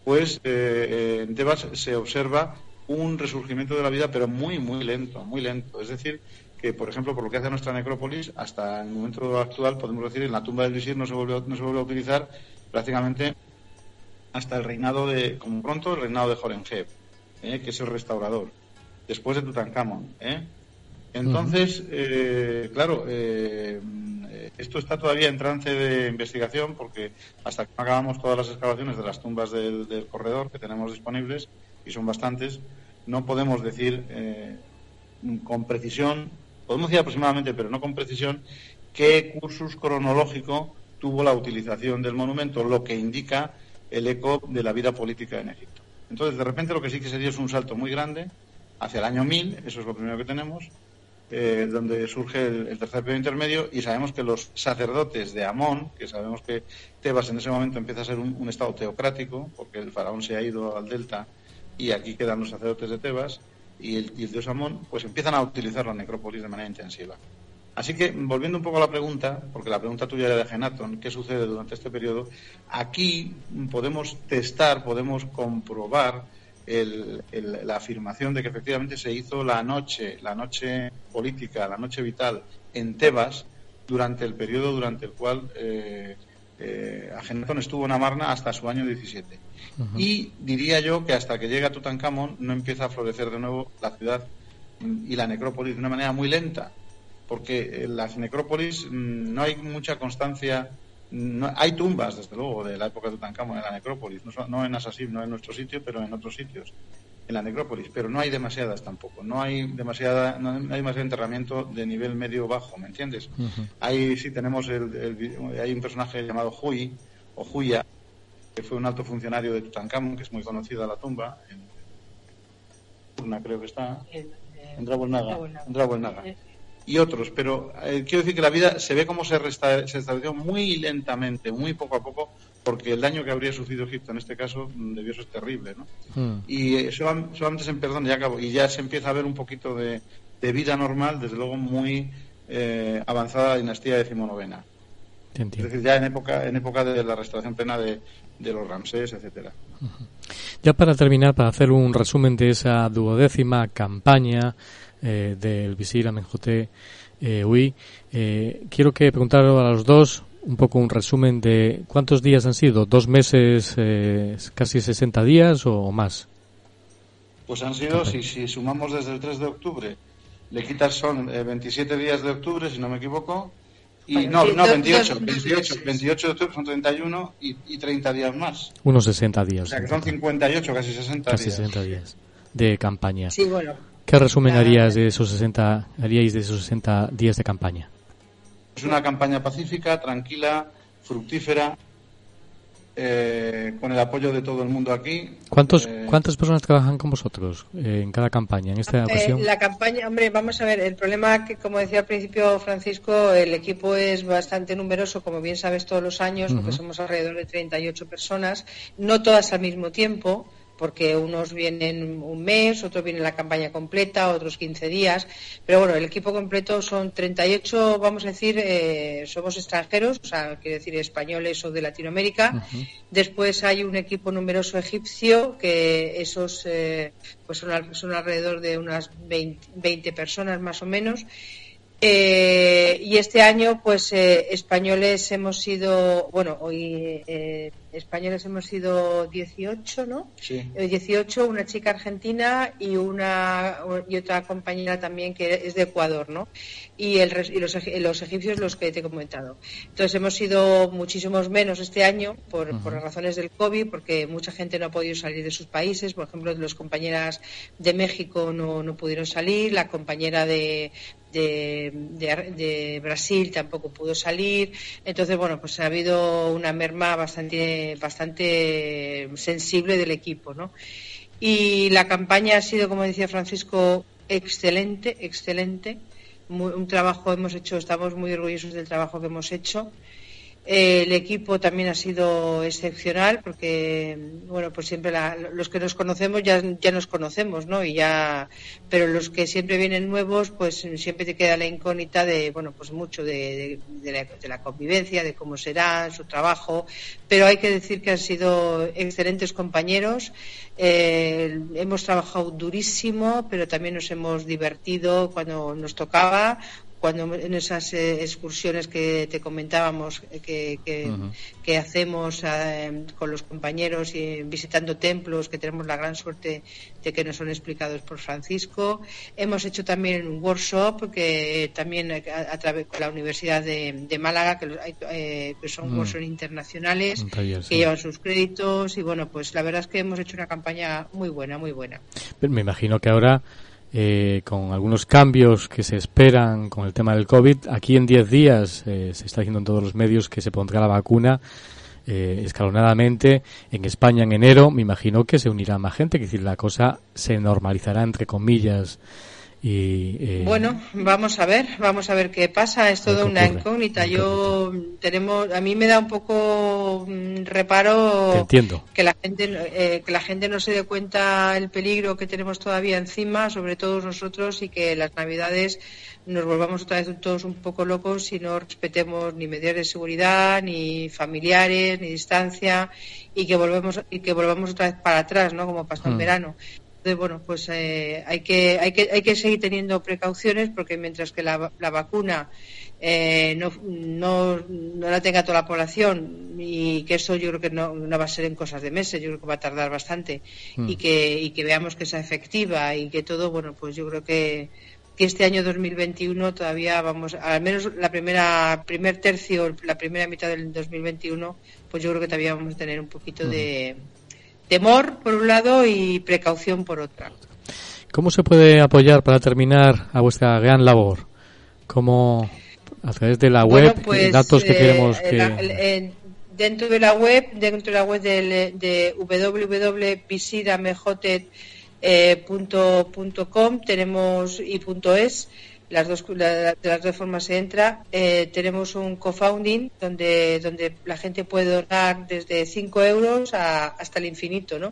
Speaker 11: pues eh, eh, en Tebas se observa un resurgimiento de la vida, pero muy, muy lento, muy lento. Es decir, que, por ejemplo, por lo que hace nuestra necrópolis, hasta el momento actual, podemos decir, en la tumba del visir no se vuelve, no se vuelve a utilizar prácticamente hasta el reinado de, como pronto, el reinado de Horemheb, ¿eh? que es el restaurador, después de Tutankamón. ¿eh? Entonces, eh, claro, esto está todavía en trance de investigación porque hasta que no acabamos todas las excavaciones de las tumbas del, del corredor que tenemos disponibles, y son bastantes, no podemos decir con precisión, podemos decir aproximadamente, pero no con precisión, qué cursus cronológico tuvo la utilización del monumento, lo que indica el eco de la vida política en Egipto. Entonces, de repente lo que sí que se dio es un salto muy grande hacia el año 1000, eso es lo primero que tenemos, eh, donde surge el, tercer periodo intermedio y sabemos que los sacerdotes de Amón, que sabemos que Tebas en ese momento empieza a ser un, estado teocrático, porque el faraón se ha ido al delta y aquí quedan los sacerdotes de Tebas y el, y el dios Amón, pues empiezan a utilizar la necrópolis de manera intensiva. Así que, volviendo un poco a la pregunta, porque la pregunta tuya era de Genaton, ¿qué sucede durante este periodo? Aquí podemos testar, podemos comprobar la afirmación de que efectivamente se hizo la noche, la noche política, la noche vital en Tebas durante el periodo durante el cual eh, eh estuvo en Amarna hasta su año 17. Y diría yo que hasta que llega Tutankamón no empieza a florecer de nuevo la ciudad y la necrópolis de una manera muy lenta porque en las necrópolis mm, no hay mucha constancia. No, hay tumbas, desde luego, de la época de Tutankamón en la necrópolis, no, en Asasib, no en nuestro sitio, pero en otros sitios, en la necrópolis, pero no hay demasiadas tampoco, no hay demasiada, no hay demasiado enterramiento de nivel medio-bajo, ¿me entiendes? Ahí sí tenemos, el, hay un personaje llamado Hui, o Huya, que fue un alto funcionario de Tutankamón, que es muy conocida la tumba, en creo que está, en Drabolnaga, en y otros, pero eh, quiero decir que la vida se ve como se, se estableció muy lentamente, muy poco a poco, porque el daño que habría sufrido Egipto en este caso mm, debió ser terrible, ¿no? Hmm. Y eh, solamente se, perdón, ya acabo, y ya se empieza a ver un poquito de, vida normal, desde luego muy eh, avanzada la dinastía decimonovena. Es decir, ya en época, en época de la restauración plena de, de los Ramsés, etcétera.
Speaker 6: Ya para terminar, para hacer un resumen de esa duodécima campaña eh, del visir Amenhotep eh, Ui, eh, quiero que preguntaros a los dos un poco un resumen de cuántos días han sido, dos meses, eh, casi 60 días o más.
Speaker 11: Pues han sido, si, si sumamos desde el 3 de octubre, le quitas son 27 días de octubre, si no me equivoco, y no, no, 28, 28, 28 de octubre son 31 y, y 30 días más.
Speaker 6: Unos 60 días.
Speaker 11: O sea que son 58, casi 60
Speaker 6: casi
Speaker 11: días.
Speaker 6: 60 días de campaña.
Speaker 2: Sí, bueno.
Speaker 6: ¿Qué resumen harías de esos 60, haríais de esos 60 días de campaña?
Speaker 11: Es una campaña pacífica, tranquila, fructífera, eh, con el apoyo de todo el mundo aquí.
Speaker 6: ¿Cuántos,
Speaker 11: Eh,
Speaker 6: ¿Cuántas personas trabajan con vosotros eh, en cada campaña, en esta
Speaker 10: Eh,
Speaker 6: ocasión?
Speaker 10: la campaña, hombre, vamos a ver, el problema que, como decía al principio Francisco, el equipo es bastante numeroso, como bien sabes, todos los años, porque
Speaker 13: Ujú.
Speaker 10: somos alrededor de 38 personas, no todas al mismo tiempo, porque unos vienen un mes, otros vienen la campaña completa, otros 15 días, pero bueno, el equipo completo son 38, vamos a decir, eh, somos extranjeros, o sea, quiere decir españoles o de Latinoamérica. Después hay un equipo numeroso egipcio, que esos eh, pues son, al- son alrededor de unas 20, 20 personas más o menos. Eh, y este año, pues eh, españoles hemos sido, bueno, hoy eh, españoles hemos sido 18, ¿no?
Speaker 11: Sí.
Speaker 10: Eh, 18, una chica argentina y una y otra compañera también que es de Ecuador, ¿no? Y, el, y los, los egipcios los que te he comentado. Entonces hemos sido muchísimos menos este año por, por razones del COVID, porque mucha gente no ha podido salir de sus países. Por ejemplo, las compañeras de México no, no pudieron salir, la compañera de, de, Brasil tampoco pudo salir. Entonces, bueno, pues ha habido una merma bastante, bastante sensible del equipo, ¿no? Y la campaña ha sido, como decía Francisco, excelente, excelente. Muy- un trabajo hemos hecho, estamos muy orgullosos del trabajo que hemos hecho. Eh, el equipo también ha sido excepcional porque, bueno, pues siempre la- los que nos conocemos ya, ya nos conocemos, ¿no? Y ya, pero los que siempre vienen nuevos, pues siempre te queda la incógnita de, bueno, pues mucho de, de- la, de la convivencia, de cómo será su trabajo. Pero hay que decir que han sido excelentes compañeros. Eh, hemos trabajado durísimo, pero también nos hemos divertido cuando nos tocaba cuando en esas eh, excursiones que te comentábamos eh, que, hacemos eh, con los compañeros y visitando templos que tenemos la gran suerte de que nos son explicados por Francisco. Hemos hecho también un workshop que también a, a través con la Universidad de, de Málaga que, eh, que son
Speaker 6: Mm.
Speaker 10: workshops internacionales que llevan sus créditos y bueno pues la verdad es que hemos hecho una campaña muy buena muy buena.
Speaker 6: Pero Me imagino que ahora, eh, con algunos cambios que se esperan con el tema del COVID, aquí en 10 días eh, se está diciendo en todos los medios que se pondrá la vacuna eh, escalonadamente. En España en enero, me imagino que se unirá más gente, que decir, la cosa se normalizará entre comillas. Y, eh,
Speaker 10: Bueno, vamos a ver, vamos a ver qué pasa. Es toda una
Speaker 6: ocurre,
Speaker 10: incógnita. Yo tenemos, a mí me da un poco mm, reparo
Speaker 6: entiendo.
Speaker 10: que la gente, eh, que la gente no se dé cuenta el peligro que tenemos todavía encima, sobre todos nosotros, y que las Navidades nos volvamos otra vez todos un poco locos y no respetemos ni medidas de seguridad, ni familiares, ni distancia, y que volvemos y que volvamos otra vez para atrás, ¿no? Como pasó en
Speaker 13: Mm.
Speaker 10: verano. Entonces, bueno, pues eh, hay, que, hay, que, hay que seguir teniendo precauciones porque mientras que la, la vacuna eh, no, no, no la tenga toda la población y que eso yo creo que no, no va a ser en cosas de meses, yo creo que va a tardar bastante
Speaker 13: Mm.
Speaker 10: y, que, y que veamos que sea efectiva y que todo, bueno, pues yo creo que, que este año 2021 todavía vamos, al menos la primera primer tercio, la primera mitad del 2021, pues yo creo que todavía vamos a tener un poquito de temor por un lado y precaución por otra.
Speaker 6: ¿Cómo se puede apoyar para terminar a vuestra gran labor? ¿Cómo a través de la web,
Speaker 10: pues,
Speaker 6: datos que
Speaker 10: eh,
Speaker 6: queremos que...
Speaker 10: la- dentro de la web, dentro de la web del- de www.visidamejotet.com tenemos y punto .es las dos la- de las dos formas se entra. Eh, tenemos un co-founding donde donde la gente puede donar desde 5 euros a- hasta el infinito no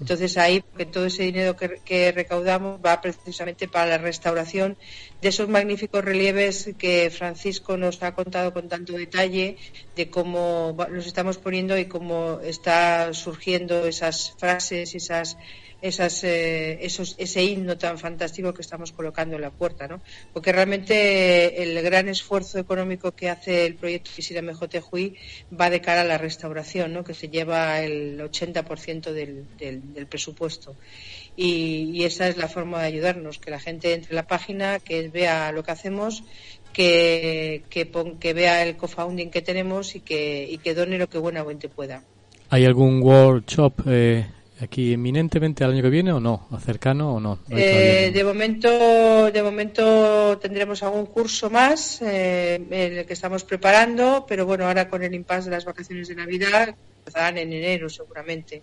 Speaker 10: entonces ahí porque todo ese dinero que, que recaudamos va precisamente para la restauración de esos magníficos relieves que Francisco nos ha contado con tanto detalle, de cómo nos estamos poniendo y cómo está surgiendo esas frases, esas esas, eh, esos, ese himno tan fantástico que estamos colocando en la puerta, ¿no? Porque realmente el gran esfuerzo económico que hace el proyecto Visita Mejotejuy va de cara a la restauración, ¿no? Que se lleva el 80% del, del, presupuesto. Y, esa es la forma de ayudarnos, que la gente entre en la página, que vea lo que hacemos que, que, vea el co-founding que tenemos y que, y que done lo que buenamente pueda.
Speaker 6: ¿Hay algún workshop eh, aquí eminentemente al año que viene o no? ¿Cercano o no?
Speaker 10: Eh, de momento de momento tendremos algún curso más eh, en el que estamos preparando, pero bueno, ahora con el impasse de las vacaciones de Navidad empezarán en enero seguramente,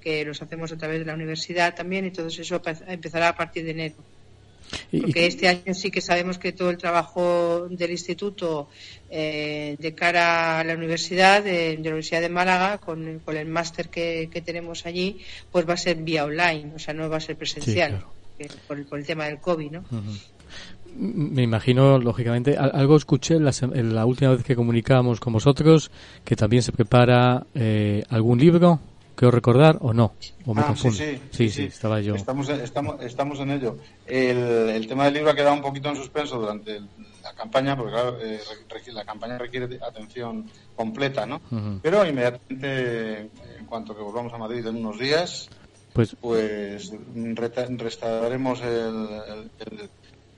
Speaker 10: que los hacemos a través de la universidad también y todo eso empezará a partir de enero. Porque este año sí que sabemos que todo el trabajo del instituto eh, de cara a la universidad, de, la Universidad de Málaga, con, el máster que, tenemos allí, pues va a ser vía online, o sea, no va a ser presencial, por, el tema del COVID, ¿no?
Speaker 6: Me imagino, lógicamente, algo escuché la, la, última vez que comunicábamos con vosotros, que también se prepara eh, algún libro Quiero recordar o no? ¿O me
Speaker 11: ah,
Speaker 6: confundo?
Speaker 11: Sí
Speaker 6: sí, sí, estaba yo.
Speaker 11: Estamos, estamos, estamos en ello. El, el, tema del libro ha quedado un poquito en suspenso durante la campaña, porque claro, eh, la campaña requiere atención completa, ¿no? Pero inmediatamente, en cuanto que volvamos a Madrid en unos días, pues, pues restauraremos el,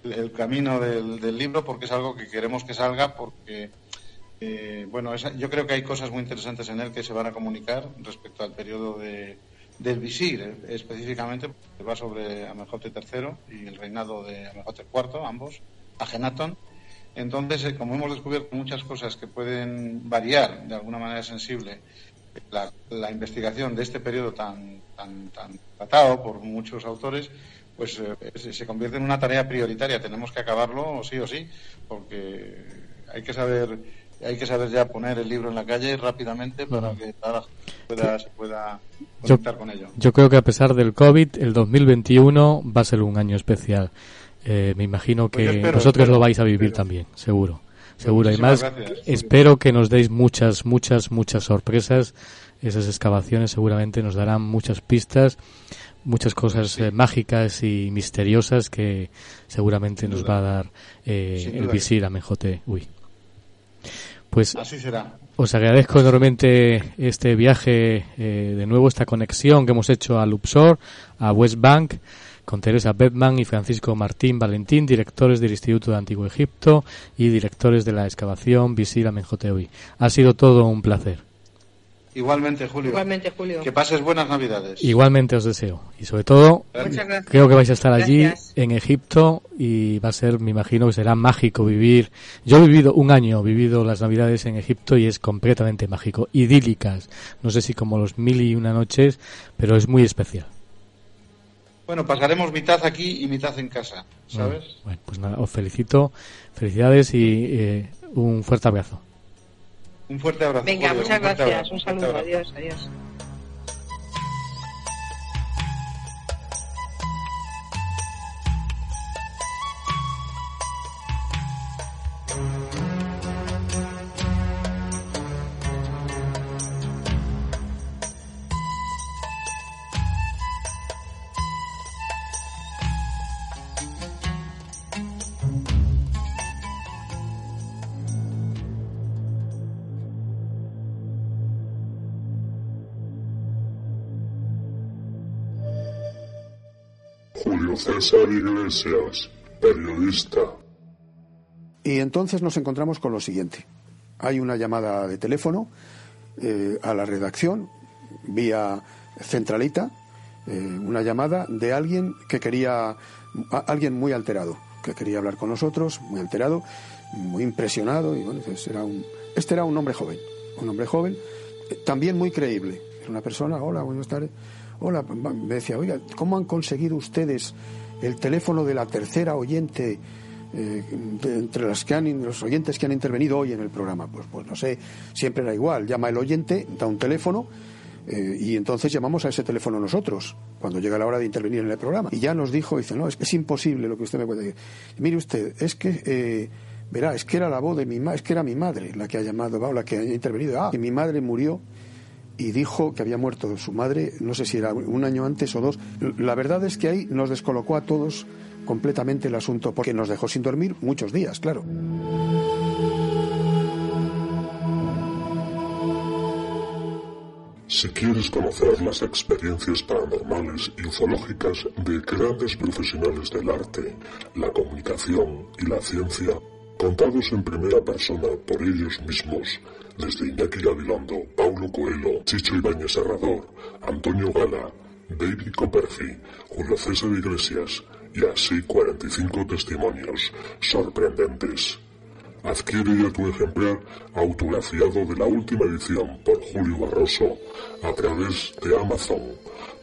Speaker 11: el, el camino del, del libro porque es algo que queremos que salga porque eh, bueno, yo creo que hay cosas muy interesantes en él que se van a comunicar respecto al periodo de, del visir, eh, específicamente, porque va sobre Amenhotep III y el reinado de Amenhotep IV, ambos, Agenatón. Entonces, eh, como hemos descubierto muchas cosas que pueden variar de alguna manera sensible la, investigación de este periodo tan, tan, tan tratado por muchos autores, pues se convierte en una tarea prioritaria. Tenemos que acabarlo sí o sí, porque hay que saber hay que saber ya poner el libro en la calle rápidamente para que la pueda, se pueda conectar con ello.
Speaker 6: Yo creo que a pesar del COVID, el 2021 va a ser un año especial. Eh, me imagino pues que vosotros lo vais a vivir también, seguro. Seguro. Y más, espero que nos deis muchas, muchas, muchas sorpresas. Esas excavaciones seguramente nos darán muchas pistas, muchas cosas eh, mágicas y misteriosas que seguramente nos va a dar eh, el visir a Mejote. Uy. Pues
Speaker 11: Así será.
Speaker 6: Os agradezco enormemente este viaje, eh, de nuevo esta conexión que hemos hecho a Luxor, a West Bank, con Teresa Bedman y Francisco Martín Valentín, directores del Instituto de Antiguo Egipto y directores de la excavación Visir Amenhotep. Ha sido todo un placer.
Speaker 11: Igualmente, Julio.
Speaker 10: Igualmente, Julio.
Speaker 11: Que pases buenas Navidades.
Speaker 6: Igualmente os deseo. Y sobre todo, creo que vais a estar allí en Egipto y va a ser, me imagino que será mágico vivir. Yo he vivido un año, he vivido las Navidades en Egipto y es completamente mágico. Idílicas. No sé si como los mil y una noches, pero es muy especial.
Speaker 11: Bueno, pasaremos mitad aquí y mitad en casa, ¿sabes?
Speaker 6: Bueno, pues nada, os felicito. Felicidades y eh, un fuerte abrazo.
Speaker 11: Un fuerte abrazo.
Speaker 10: Venga, muchas gracias. Un saludo. Adiós, adiós.
Speaker 8: César Iglesias, periodista.
Speaker 13: Y entonces nos encontramos con lo siguiente. Hay una llamada de teléfono eh, a la redacción, vía centralita, eh, una llamada de alguien que quería, alguien muy alterado, que quería hablar con nosotros, muy alterado, muy impresionado, y bueno, era un, este era un hombre joven, un hombre joven, eh, también muy creíble. Era una persona, hola, buenas tardes Hola, me decía, oiga, ¿cómo han conseguido ustedes el teléfono de la tercera oyente eh, entre las que han, los oyentes que han intervenido hoy en el programa? Pues, pues no sé, siempre era igual. Llama el oyente, da un teléfono, Eh, y entonces llamamos a ese teléfono nosotros, cuando llega la hora de intervenir en el programa. Y ya nos dijo, dice, no, es, es imposible lo que usted me cuenta. Mire usted, es que, eh, verá, es que era la voz de mi madre, es que era mi madre la que ha llamado, la que ha intervenido. Ah, que mi madre murió y dijo que había muerto su madre, no sé si era un año antes o dos. La verdad es que ahí nos descolocó a todos completamente el asunto, porque nos dejó sin dormir muchos días, claro.
Speaker 14: Si quieres conocer las experiencias paranormales y ufológicas de grandes profesionales del arte, la comunicación y la ciencia, contados en primera persona por ellos mismos, desde Iñaki Gabilondo, Paulo Coelho, Chicho Ibáñez Serrador, Antonio Gala, David Copperfield, Julio César Iglesias y así 45 testimonios sorprendentes. Adquiere ya tu ejemplar autografiado de la última edición por Julio Barroso a través de Amazon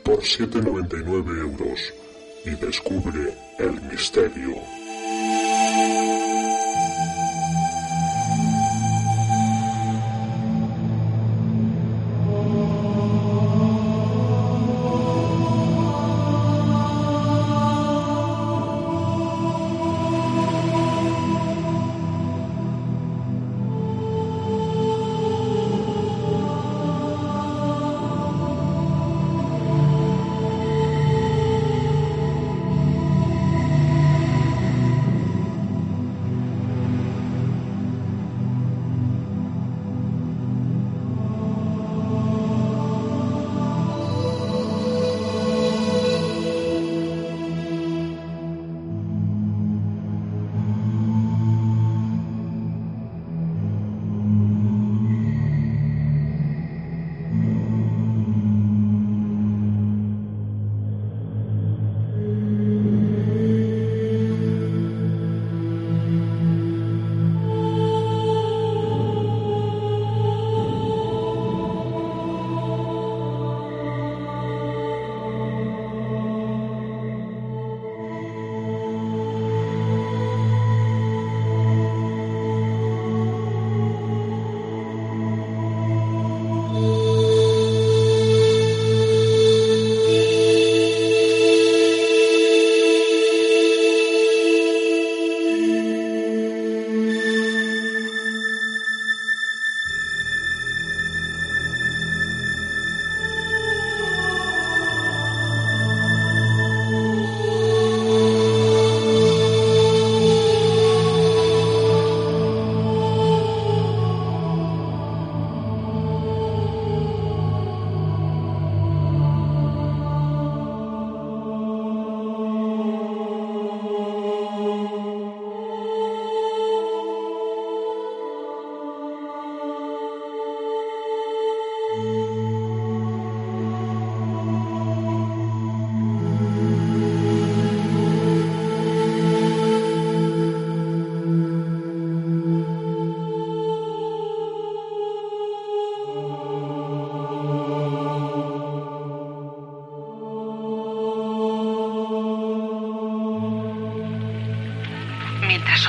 Speaker 14: por 7,99 euros y descubre el misterio.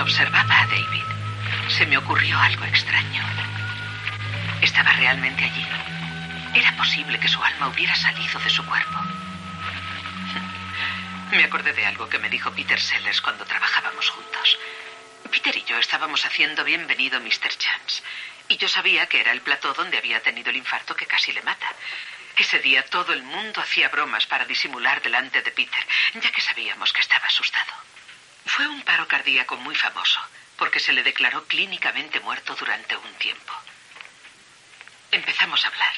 Speaker 15: Observaba a David, se me ocurrió algo extraño. Estaba realmente allí. Era posible que su alma hubiera salido de su cuerpo. Me acordé de algo que me dijo Peter Sellers cuando trabajábamos juntos. Peter y yo estábamos haciendo Bienvenido Mr. Chance. Y yo sabía que era el plató donde había tenido el infarto que casi le mata. Ese día todo el mundo hacía bromas para disimular delante de Peter, ya que sabíamos que estaba asustado. Fue un paro cardíaco muy famoso, porque se le declaró clínicamente muerto durante un tiempo. Empezamos a hablar,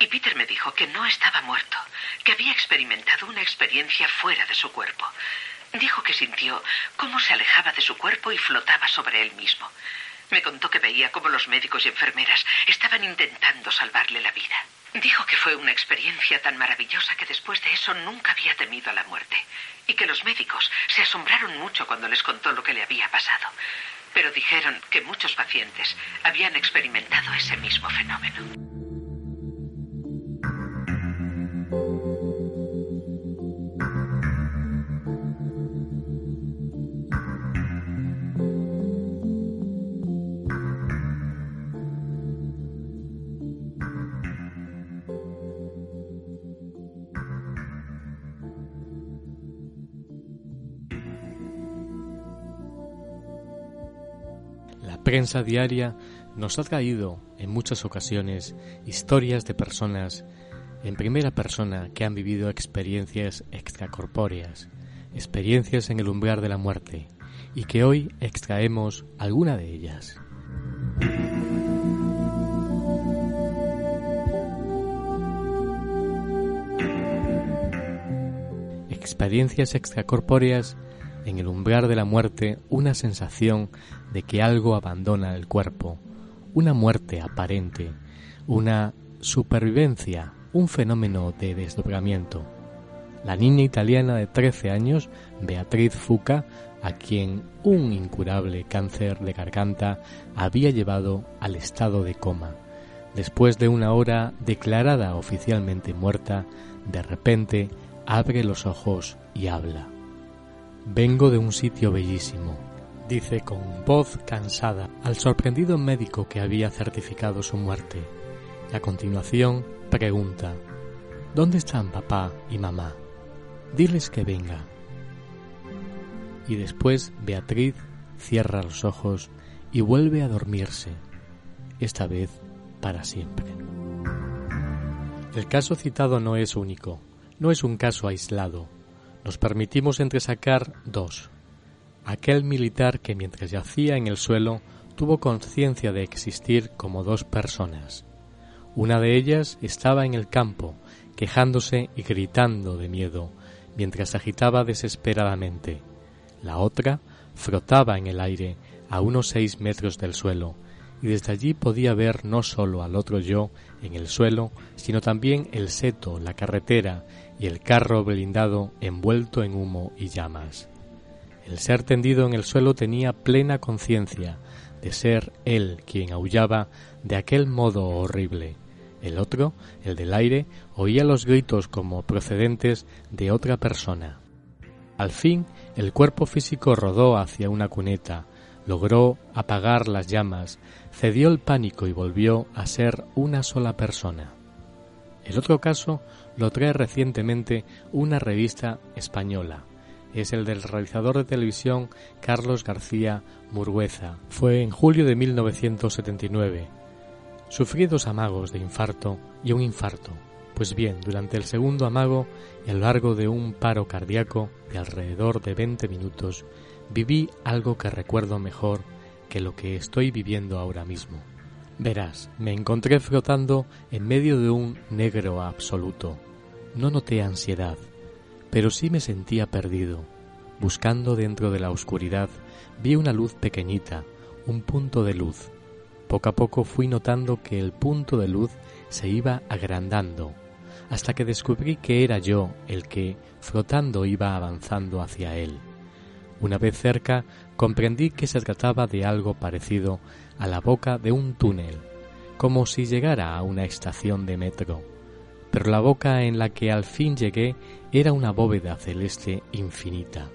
Speaker 15: y Peter me dijo que no estaba muerto, que había experimentado una experiencia fuera de su cuerpo. Dijo que sintió cómo se alejaba de su cuerpo y flotaba sobre él mismo. Me contó que veía cómo los médicos y enfermeras estaban intentando salvarle la vida. Dijo que fue una experiencia tan maravillosa que después de eso nunca había temido a la muerte y que los médicos se asombraron mucho cuando les contó lo que le había pasado. Pero dijeron que muchos pacientes habían experimentado ese mismo fenómeno.
Speaker 6: Prensa diaria nos ha traído en muchas ocasiones historias de personas en primera persona que han vivido experiencias extracorpóreas, experiencias en el umbral de la muerte, y que hoy extraemos alguna de ellas. Experiencias extracorpóreas en el umbral de la muerte una sensación de que algo abandona el cuerpo, una muerte aparente, una supervivencia, un fenómeno de desdoblamiento. La niña italiana de 13 años, Beatriz Fuca, a quien un incurable cáncer de garganta había llevado al estado de coma. Después de una hora declarada oficialmente muerta, de repente abre los ojos y habla. Vengo de un sitio bellísimo, dice con voz cansada al sorprendido médico que había certificado su muerte. a continuación pregunta, ¿Dónde están papá y mamá? Diles que venga. Y después Beatriz cierra los ojos y vuelve a dormirse, esta vez para siempre. El caso citado no es único, no es un caso aislado. Nos permitimos entresacar dos aquel militar que mientras yacía en el suelo tuvo conciencia de existir como dos personas. Una de ellas estaba en el campo, quejándose y gritando de miedo, mientras agitaba desesperadamente. La otra frotaba en el aire a unos seis metros del suelo, y desde allí podía ver no sólo al otro yo en el suelo, sino también el seto, la carretera y el carro blindado envuelto en humo y llamas. El ser tendido en el suelo tenía plena conciencia de ser él quien aullaba de aquel modo horrible. El otro, el del aire, oía los gritos como procedentes de otra persona. Al fin, el cuerpo físico rodó hacia una cuneta, logró apagar las llamas, cedió el pánico y volvió a ser una sola persona. El otro caso lo trae recientemente una revista española, es el del realizador de televisión Carlos García Murgueza. Fue en julio de 1979. Sufrí dos amagos de infarto y un infarto. Pues bien, durante el segundo amago y a lo largo de un paro cardíaco de alrededor de 20 minutos, viví algo que recuerdo mejor que lo que estoy viviendo ahora mismo. Verás, me encontré flotando en medio de un negro absoluto. No noté ansiedad, pero sí me sentía perdido. Buscando dentro de la oscuridad, vi una luz pequeñita, un punto de luz. Poco a poco fui notando que el punto de luz se iba agrandando, hasta que descubrí que era yo el que, flotando, iba avanzando hacia él. Una vez cerca, comprendí que se trataba de algo parecido a la boca de un túnel, como si llegara a una estación de metro pero la boca en la que al fin llegué era una bóveda celeste infinita.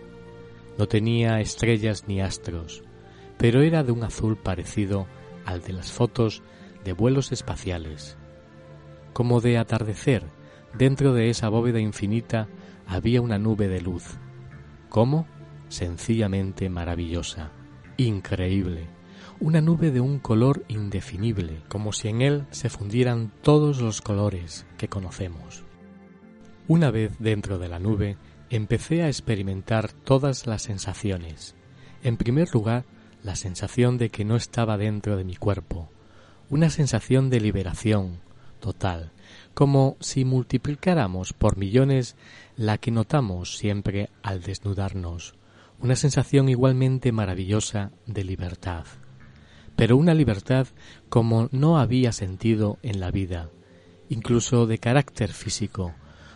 Speaker 6: No tenía estrellas ni astros, pero era de un azul parecido al de las fotos de vuelos espaciales. Como de atardecer, dentro de esa bóveda infinita había una nube de luz. ¿Cómo? Sencillamente maravillosa, increíble una nube de un color indefinible, como si en él se fundieran todos los colores que conocemos. Una vez dentro de la nube, empecé a experimentar todas las sensaciones. En primer lugar, la sensación de que no estaba dentro de mi cuerpo, una sensación de liberación total, como si multiplicáramos por millones la que notamos siempre al desnudarnos, una sensación igualmente maravillosa de libertad pero una libertad como no había sentido en la vida, incluso de carácter físico,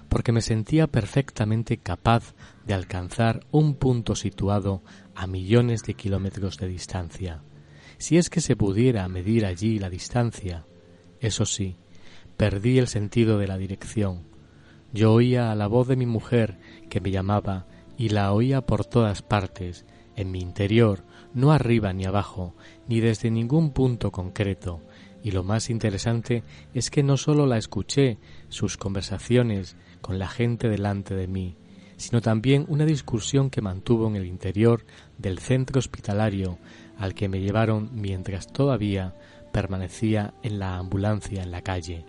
Speaker 6: porque me sentía perfectamente capaz de alcanzar un punto situado a millones de kilómetros de distancia. Si es que se pudiera medir allí la distancia, eso sí, perdí el sentido de la dirección. Yo oía a la voz de mi mujer que me llamaba y la oía por todas partes, en mi interior, no arriba ni abajo, ni desde ningún punto concreto, y lo más interesante es que no sólo la escuché sus conversaciones con la gente delante de mí, sino también una discusión que mantuvo en el interior del centro hospitalario al que me llevaron mientras todavía permanecía en la ambulancia en la calle.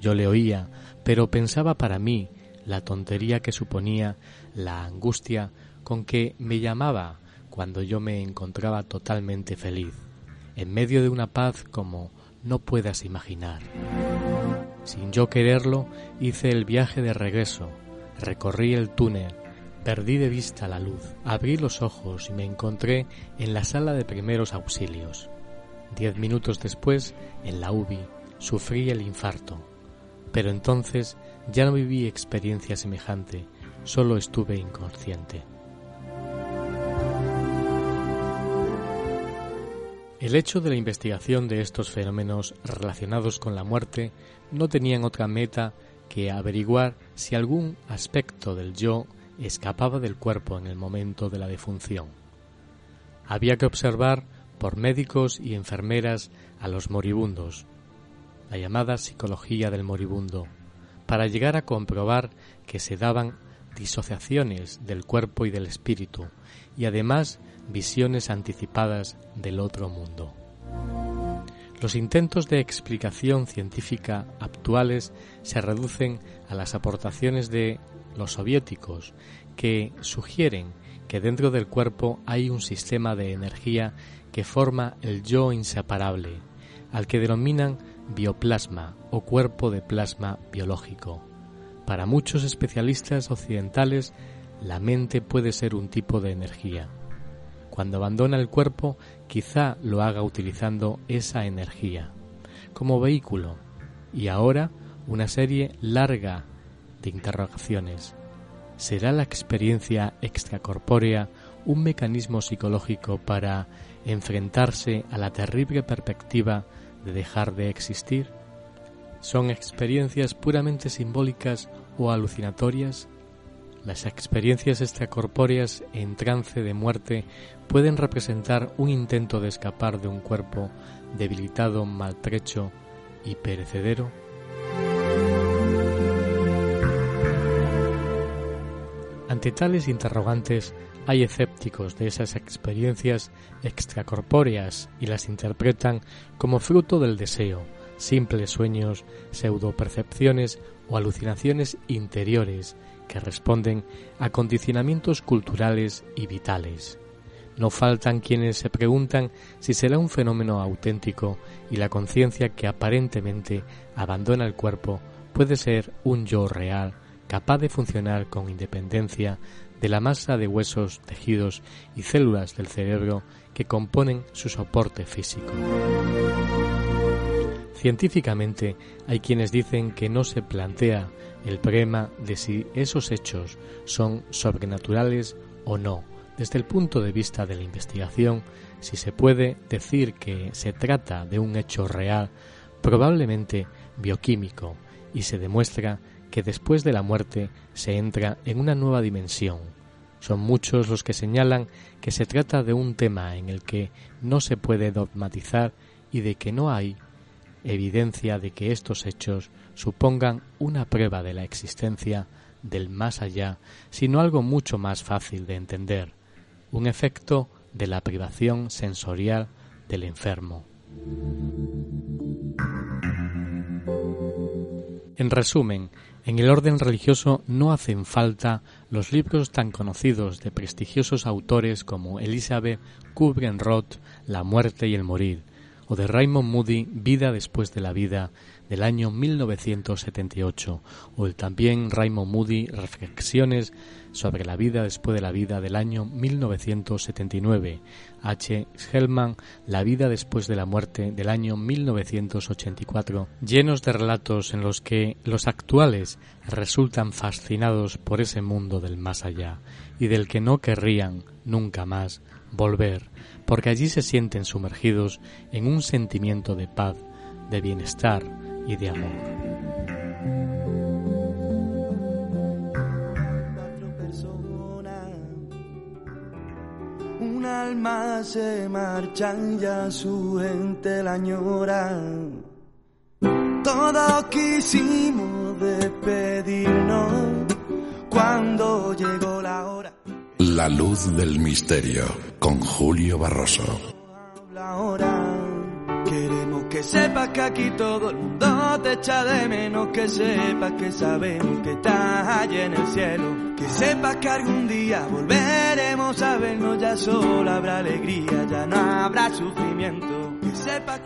Speaker 6: Yo le oía, pero pensaba para mí la tontería que suponía la angustia con que me llamaba cuando yo me encontraba totalmente feliz, en medio de una paz como no puedas imaginar. Sin yo quererlo, hice el viaje de regreso, recorrí el túnel, perdí de vista la luz, abrí los ojos y me encontré en la sala de primeros auxilios. Diez minutos después, en la UBI, sufrí el infarto. Pero entonces ya no viví experiencia semejante, solo estuve inconsciente. El hecho de la investigación de estos fenómenos relacionados con la muerte no tenían otra meta que averiguar si algún aspecto del yo escapaba del cuerpo en el momento de la defunción. Había que observar por médicos y enfermeras a los moribundos, la llamada psicología del moribundo, para llegar a comprobar que se daban disociaciones del cuerpo y del espíritu, y además visiones anticipadas del otro mundo. Los intentos de explicación científica actuales se reducen a las aportaciones de los soviéticos, que sugieren que dentro del cuerpo hay un sistema de energía que forma el yo inseparable, al que denominan bioplasma o cuerpo de plasma biológico. Para muchos especialistas occidentales, la mente puede ser un tipo de energía. Cuando abandona el cuerpo, quizá lo haga utilizando esa energía como vehículo. Y ahora una serie larga de interrogaciones. ¿Será la experiencia extracorpórea un mecanismo psicológico para enfrentarse a la terrible perspectiva de dejar de existir? ¿Son experiencias puramente simbólicas o alucinatorias? Las experiencias extracorpóreas en trance de muerte pueden representar un intento de escapar de un cuerpo debilitado, maltrecho y perecedero. Ante tales interrogantes, hay escépticos de esas experiencias extracorpóreas y las interpretan como fruto del deseo, simples sueños, pseudopercepciones o alucinaciones interiores que responden a condicionamientos culturales y vitales. No faltan quienes se preguntan si será un fenómeno auténtico y la conciencia que aparentemente abandona el cuerpo puede ser un yo real capaz de funcionar con independencia de la masa de huesos, tejidos y células del cerebro que componen su soporte físico. Científicamente hay quienes dicen que no se plantea el problema de si esos hechos son sobrenaturales o no. Desde el punto de vista de la investigación, si se puede decir que se trata de un hecho real, probablemente bioquímico, y se demuestra que después de la muerte se entra en una nueva dimensión. Son muchos los que señalan que se trata de un tema en el que no se puede dogmatizar y de que no hay evidencia de que estos hechos supongan una prueba de la existencia del más allá, sino algo mucho más fácil de entender, un efecto de la privación sensorial del enfermo. En resumen, en el orden religioso no hacen falta los libros tan conocidos de prestigiosos autores como Elizabeth Kubler-Roth, La muerte y el morir, o de Raymond Moody, Vida después de la vida, del año 1978, o el también Raymond Moody, Reflexiones sobre la vida después de la vida, del año 1979, H. Hellman, La vida después de la muerte, del año 1984, llenos de relatos en los que los actuales resultan fascinados por ese mundo del más allá y del que no querrían nunca más volver porque allí se sienten sumergidos en un sentimiento de paz, de bienestar y de amor.
Speaker 16: un alma se marchan, ya su gente la añora. Todos quisimos despedirnos cuando llegó la hora.
Speaker 8: La luz del misterio con Julio Barroso.
Speaker 16: Ahora queremos que sepas que aquí todo el mundo te echa de menos, que sepas que sabemos que estás allí en el cielo que sepas que algún día volveremos a vernos, ya solo habrá alegría, ya no habrá sufrimiento.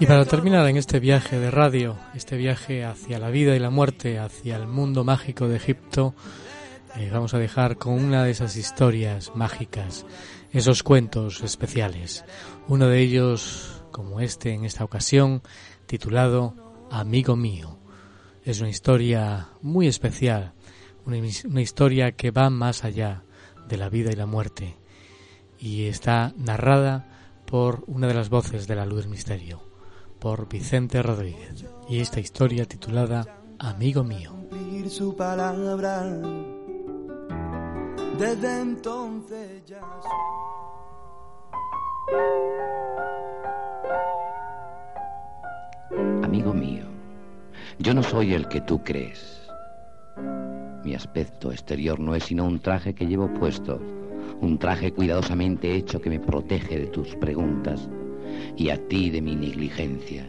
Speaker 6: Y para terminar en este viaje de radio, este viaje hacia la vida y la muerte, hacia el mundo mágico de Egipto, eh, vamos a dejar con una de esas historias mágicas, esos cuentos especiales. Uno de ellos, como este en esta ocasión, titulado Amigo mío. Es una historia muy especial, una, una historia que va más allá de la vida y la muerte y está narrada por una de las voces de la luz del misterio, por Vicente Rodríguez, y esta historia titulada Amigo mío.
Speaker 16: Su palabra. Desde entonces ya...
Speaker 17: Amigo mío, yo no soy el que tú crees. Mi aspecto exterior no es sino un traje que llevo puesto un traje cuidadosamente hecho que me protege de tus preguntas y a ti de mi negligencia.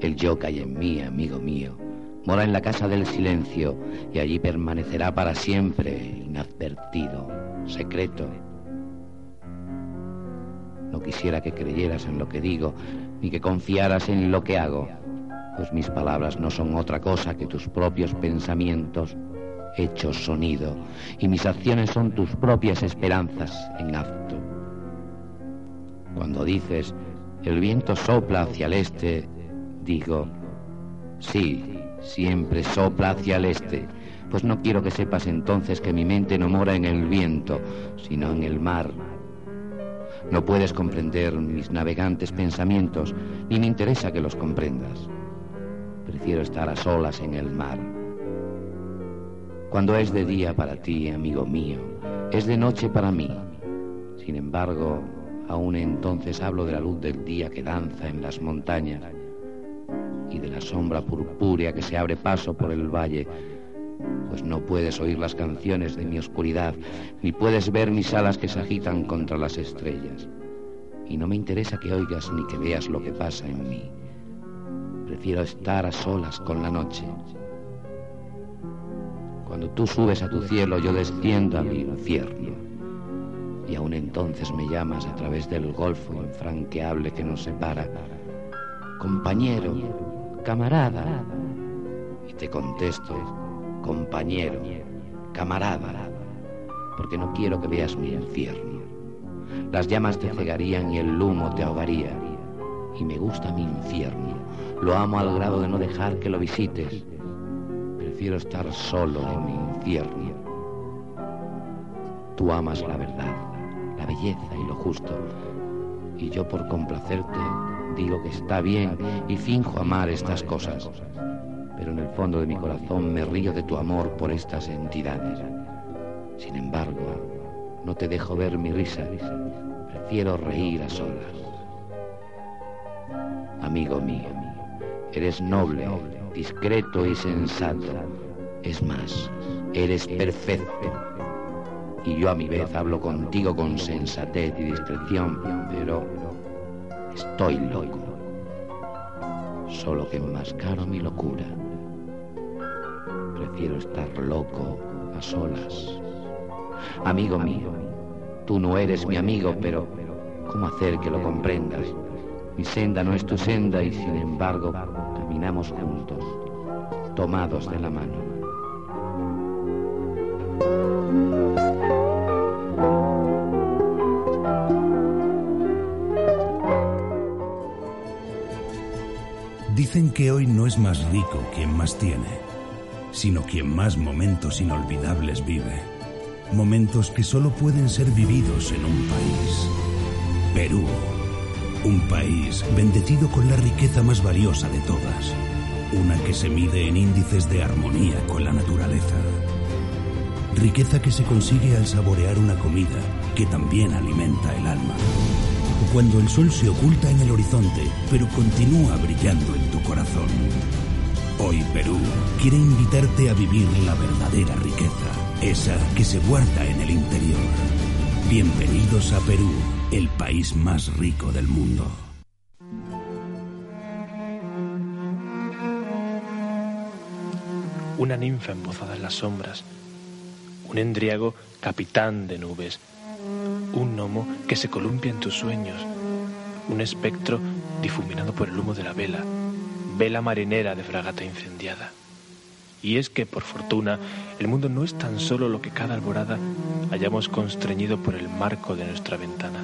Speaker 17: El yo que en mí, amigo mío, mora en la casa del silencio y allí permanecerá para siempre, inadvertido, secreto. No quisiera que creyeras en lo que digo, ni que confiaras en lo que hago, pues mis palabras no son otra cosa que tus propios pensamientos hechos sonido, y mis acciones son tus propias esperanzas en acto. Cuando dices, el viento sopla hacia el este, digo, sí, siempre sopla hacia el este, pues no quiero que sepas entonces que mi mente no mora en el viento, sino en el mar. No puedes comprender mis navegantes pensamientos, ni me interesa que los comprendas. Prefiero estar a solas en el mar. Cuando es de día para ti, amigo mío, es de noche para mí. Sin embargo, aún entonces hablo de la luz del día que danza en las montañas y de la sombra purpúrea que se abre paso por el valle, pues no puedes oír las canciones de mi oscuridad, ni puedes ver mis alas que se agitan contra las estrellas. Y no me interesa que oigas ni que veas lo que pasa en mí. Prefiero estar a solas con la noche cuando tú subes a tu cielo, yo desciendo a mi infierno. Y aún entonces me llamas a través del golfo infranqueable que nos separa. Compañero, camarada. Y te contesto, compañero, camarada. Porque no quiero que veas mi infierno. Las llamas te cegarían y el humo te ahogaría. Y me gusta mi infierno. Lo amo al grado de no dejar que lo visites prefiero estar solo en mi infierno. Tú amas la verdad, la belleza y lo justo, y yo por complacerte digo que está bien y finjo amar estas cosas, pero en el fondo de mi corazón me río de tu amor por estas entidades. Sin embargo, no te dejo ver mi risa, prefiero reír a solas. Amigo mío, eres noble, discreto y sensato. Es más, eres perfecto. Y yo a mi vez hablo contigo con sensatez y discreción, pero estoy loco. Solo que enmascaro mi locura. Prefiero estar loco a solas. Amigo mío, tú no eres mi amigo, pero ¿cómo hacer que lo comprendas? Mi senda no es tu senda y sin embargo caminamos juntos, tomados de la mano.
Speaker 18: Dicen que hoy no es más rico quien más tiene, sino quien más momentos inolvidables vive. Momentos que solo pueden ser vividos en un país. Perú un país bendecido con la riqueza más valiosa de todas, una que se mide en índices de armonía con la naturaleza. Riqueza que se consigue al saborear una comida que también alimenta el alma. Cuando el sol se oculta en el horizonte, pero continúa brillando en tu corazón. Hoy Perú quiere invitarte a vivir la verdadera riqueza, esa que se guarda en el interior. Bienvenidos a Perú, el país más rico del mundo.
Speaker 19: Una ninfa embozada en las sombras, un endriago capitán de nubes, un gnomo que se columpia en tus sueños, un espectro difuminado por el humo de la vela, vela marinera de fragata incendiada. Y es que, por fortuna, el mundo no es tan solo lo que cada alborada hayamos constreñido por el marco de nuestra ventana.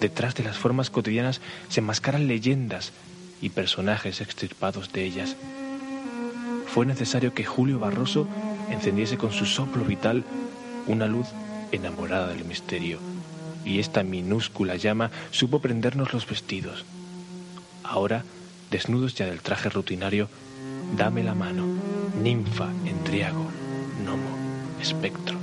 Speaker 19: Detrás de las formas cotidianas se enmascaran leyendas y personajes extirpados de ellas. Fue necesario que Julio Barroso encendiese con su soplo vital una luz enamorada del misterio, y esta minúscula llama supo prendernos los vestidos. Ahora, desnudos ya del traje rutinario, dame la mano, ninfa, endriago, gnomo, espectro.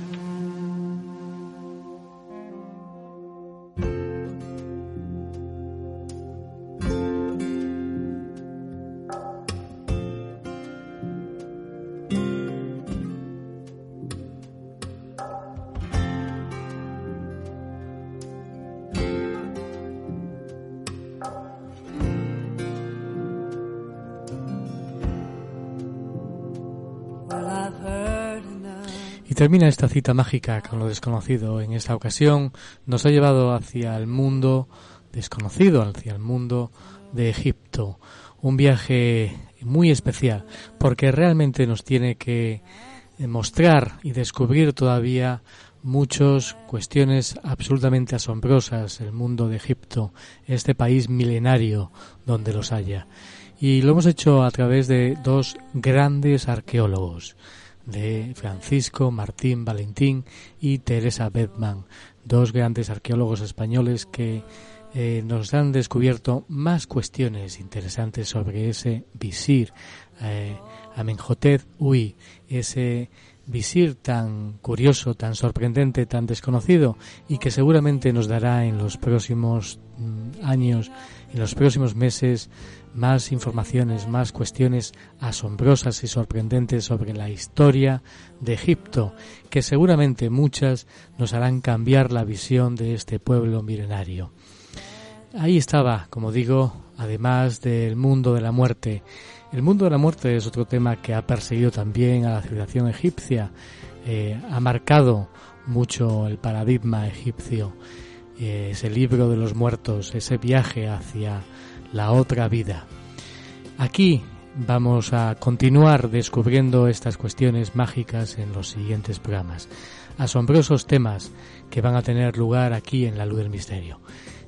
Speaker 6: Termina esta cita mágica con lo desconocido. En esta ocasión nos ha llevado hacia el mundo desconocido, hacia el mundo de Egipto. Un viaje muy especial porque realmente nos tiene que mostrar y descubrir todavía muchas cuestiones absolutamente asombrosas el mundo de Egipto, este país milenario donde los haya. Y lo hemos hecho a través de dos grandes arqueólogos de Francisco Martín Valentín y Teresa Bedman, dos grandes arqueólogos españoles que eh, nos han descubierto más cuestiones interesantes sobre ese visir eh, Amenhotep. Uy, ese visir tan curioso, tan sorprendente, tan desconocido y que seguramente nos dará en los próximos mm, años, en los próximos meses, más informaciones, más cuestiones asombrosas y sorprendentes sobre la historia de Egipto, que seguramente muchas nos harán cambiar la visión de este pueblo milenario. Ahí estaba, como digo, además del mundo de la muerte. El mundo de la muerte es otro tema que ha perseguido también a la civilización egipcia, eh, ha marcado mucho el paradigma egipcio, eh, ese libro de los muertos, ese viaje hacia la otra vida. Aquí vamos a continuar descubriendo estas cuestiones mágicas en los siguientes programas. Asombrosos temas que van a tener lugar aquí en la luz del misterio.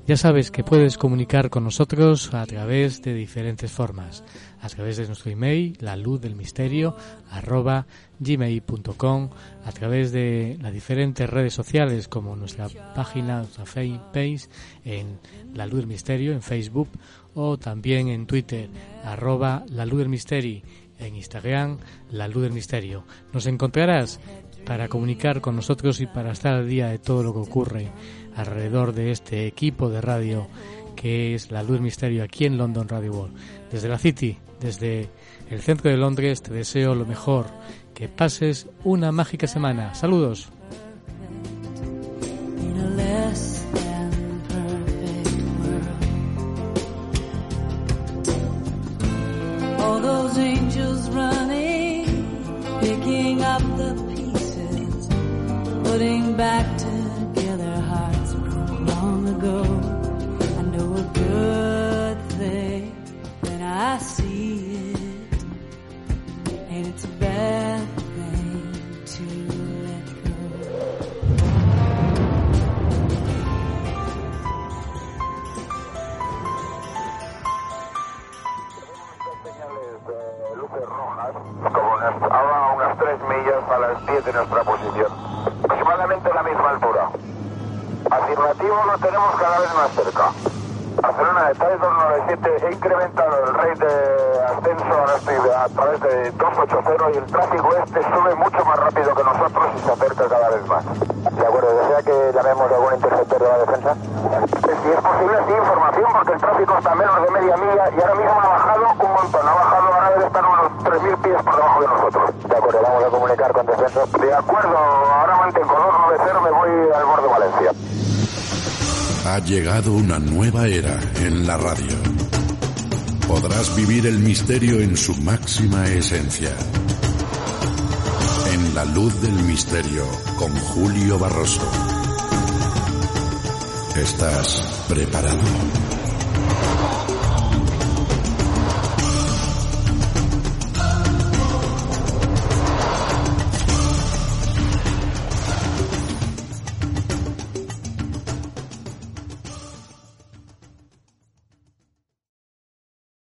Speaker 6: Ya sabes que puedes comunicar con nosotros a través de diferentes formas, a través de nuestro email, la luz del misterio, arroba gmail.com, a través de las diferentes redes sociales como nuestra página, nuestra fanpage en la luz del misterio, en Facebook o también en Twitter, arroba la luz del misterio, en Instagram, la luz del misterio. Nos encontrarás para comunicar con nosotros y para estar al día de todo lo que ocurre alrededor de este equipo de radio que es La Luz Misterio aquí en London Radio World. Desde la City, desde el centro de Londres, te deseo lo mejor, que pases una mágica semana. Saludos.
Speaker 20: putting back together hearts from long ago. I know a good thing when I see it, and it's a bad thing to let go.
Speaker 21: Luces rojas, como unas, ahora unas tres millas a las 10 de nuestra posición aproximadamente a la misma altura. Afirmativo lo tenemos cada vez más cerca. Barcelona está en 297, he incrementado el rate de ascenso, a través de 280 y el tráfico este sube mucho más rápido que nosotros y se acerca cada vez más. De acuerdo, ¿desea que llamemos a algún interceptor de la defensa? Eh, si es posible, sí, información, porque el tráfico está a menos de media milla y ahora mismo ha bajado un montón, ha bajado, ahora debe estar unos 3.000 pies por debajo de nosotros. De acuerdo, vamos a comunicar con defensa. De acuerdo, ahora
Speaker 8: llegado una nueva era en la radio. Podrás vivir el misterio en su máxima esencia. en La Luz del Misterio con Julio Barroso. ¿Estás preparado?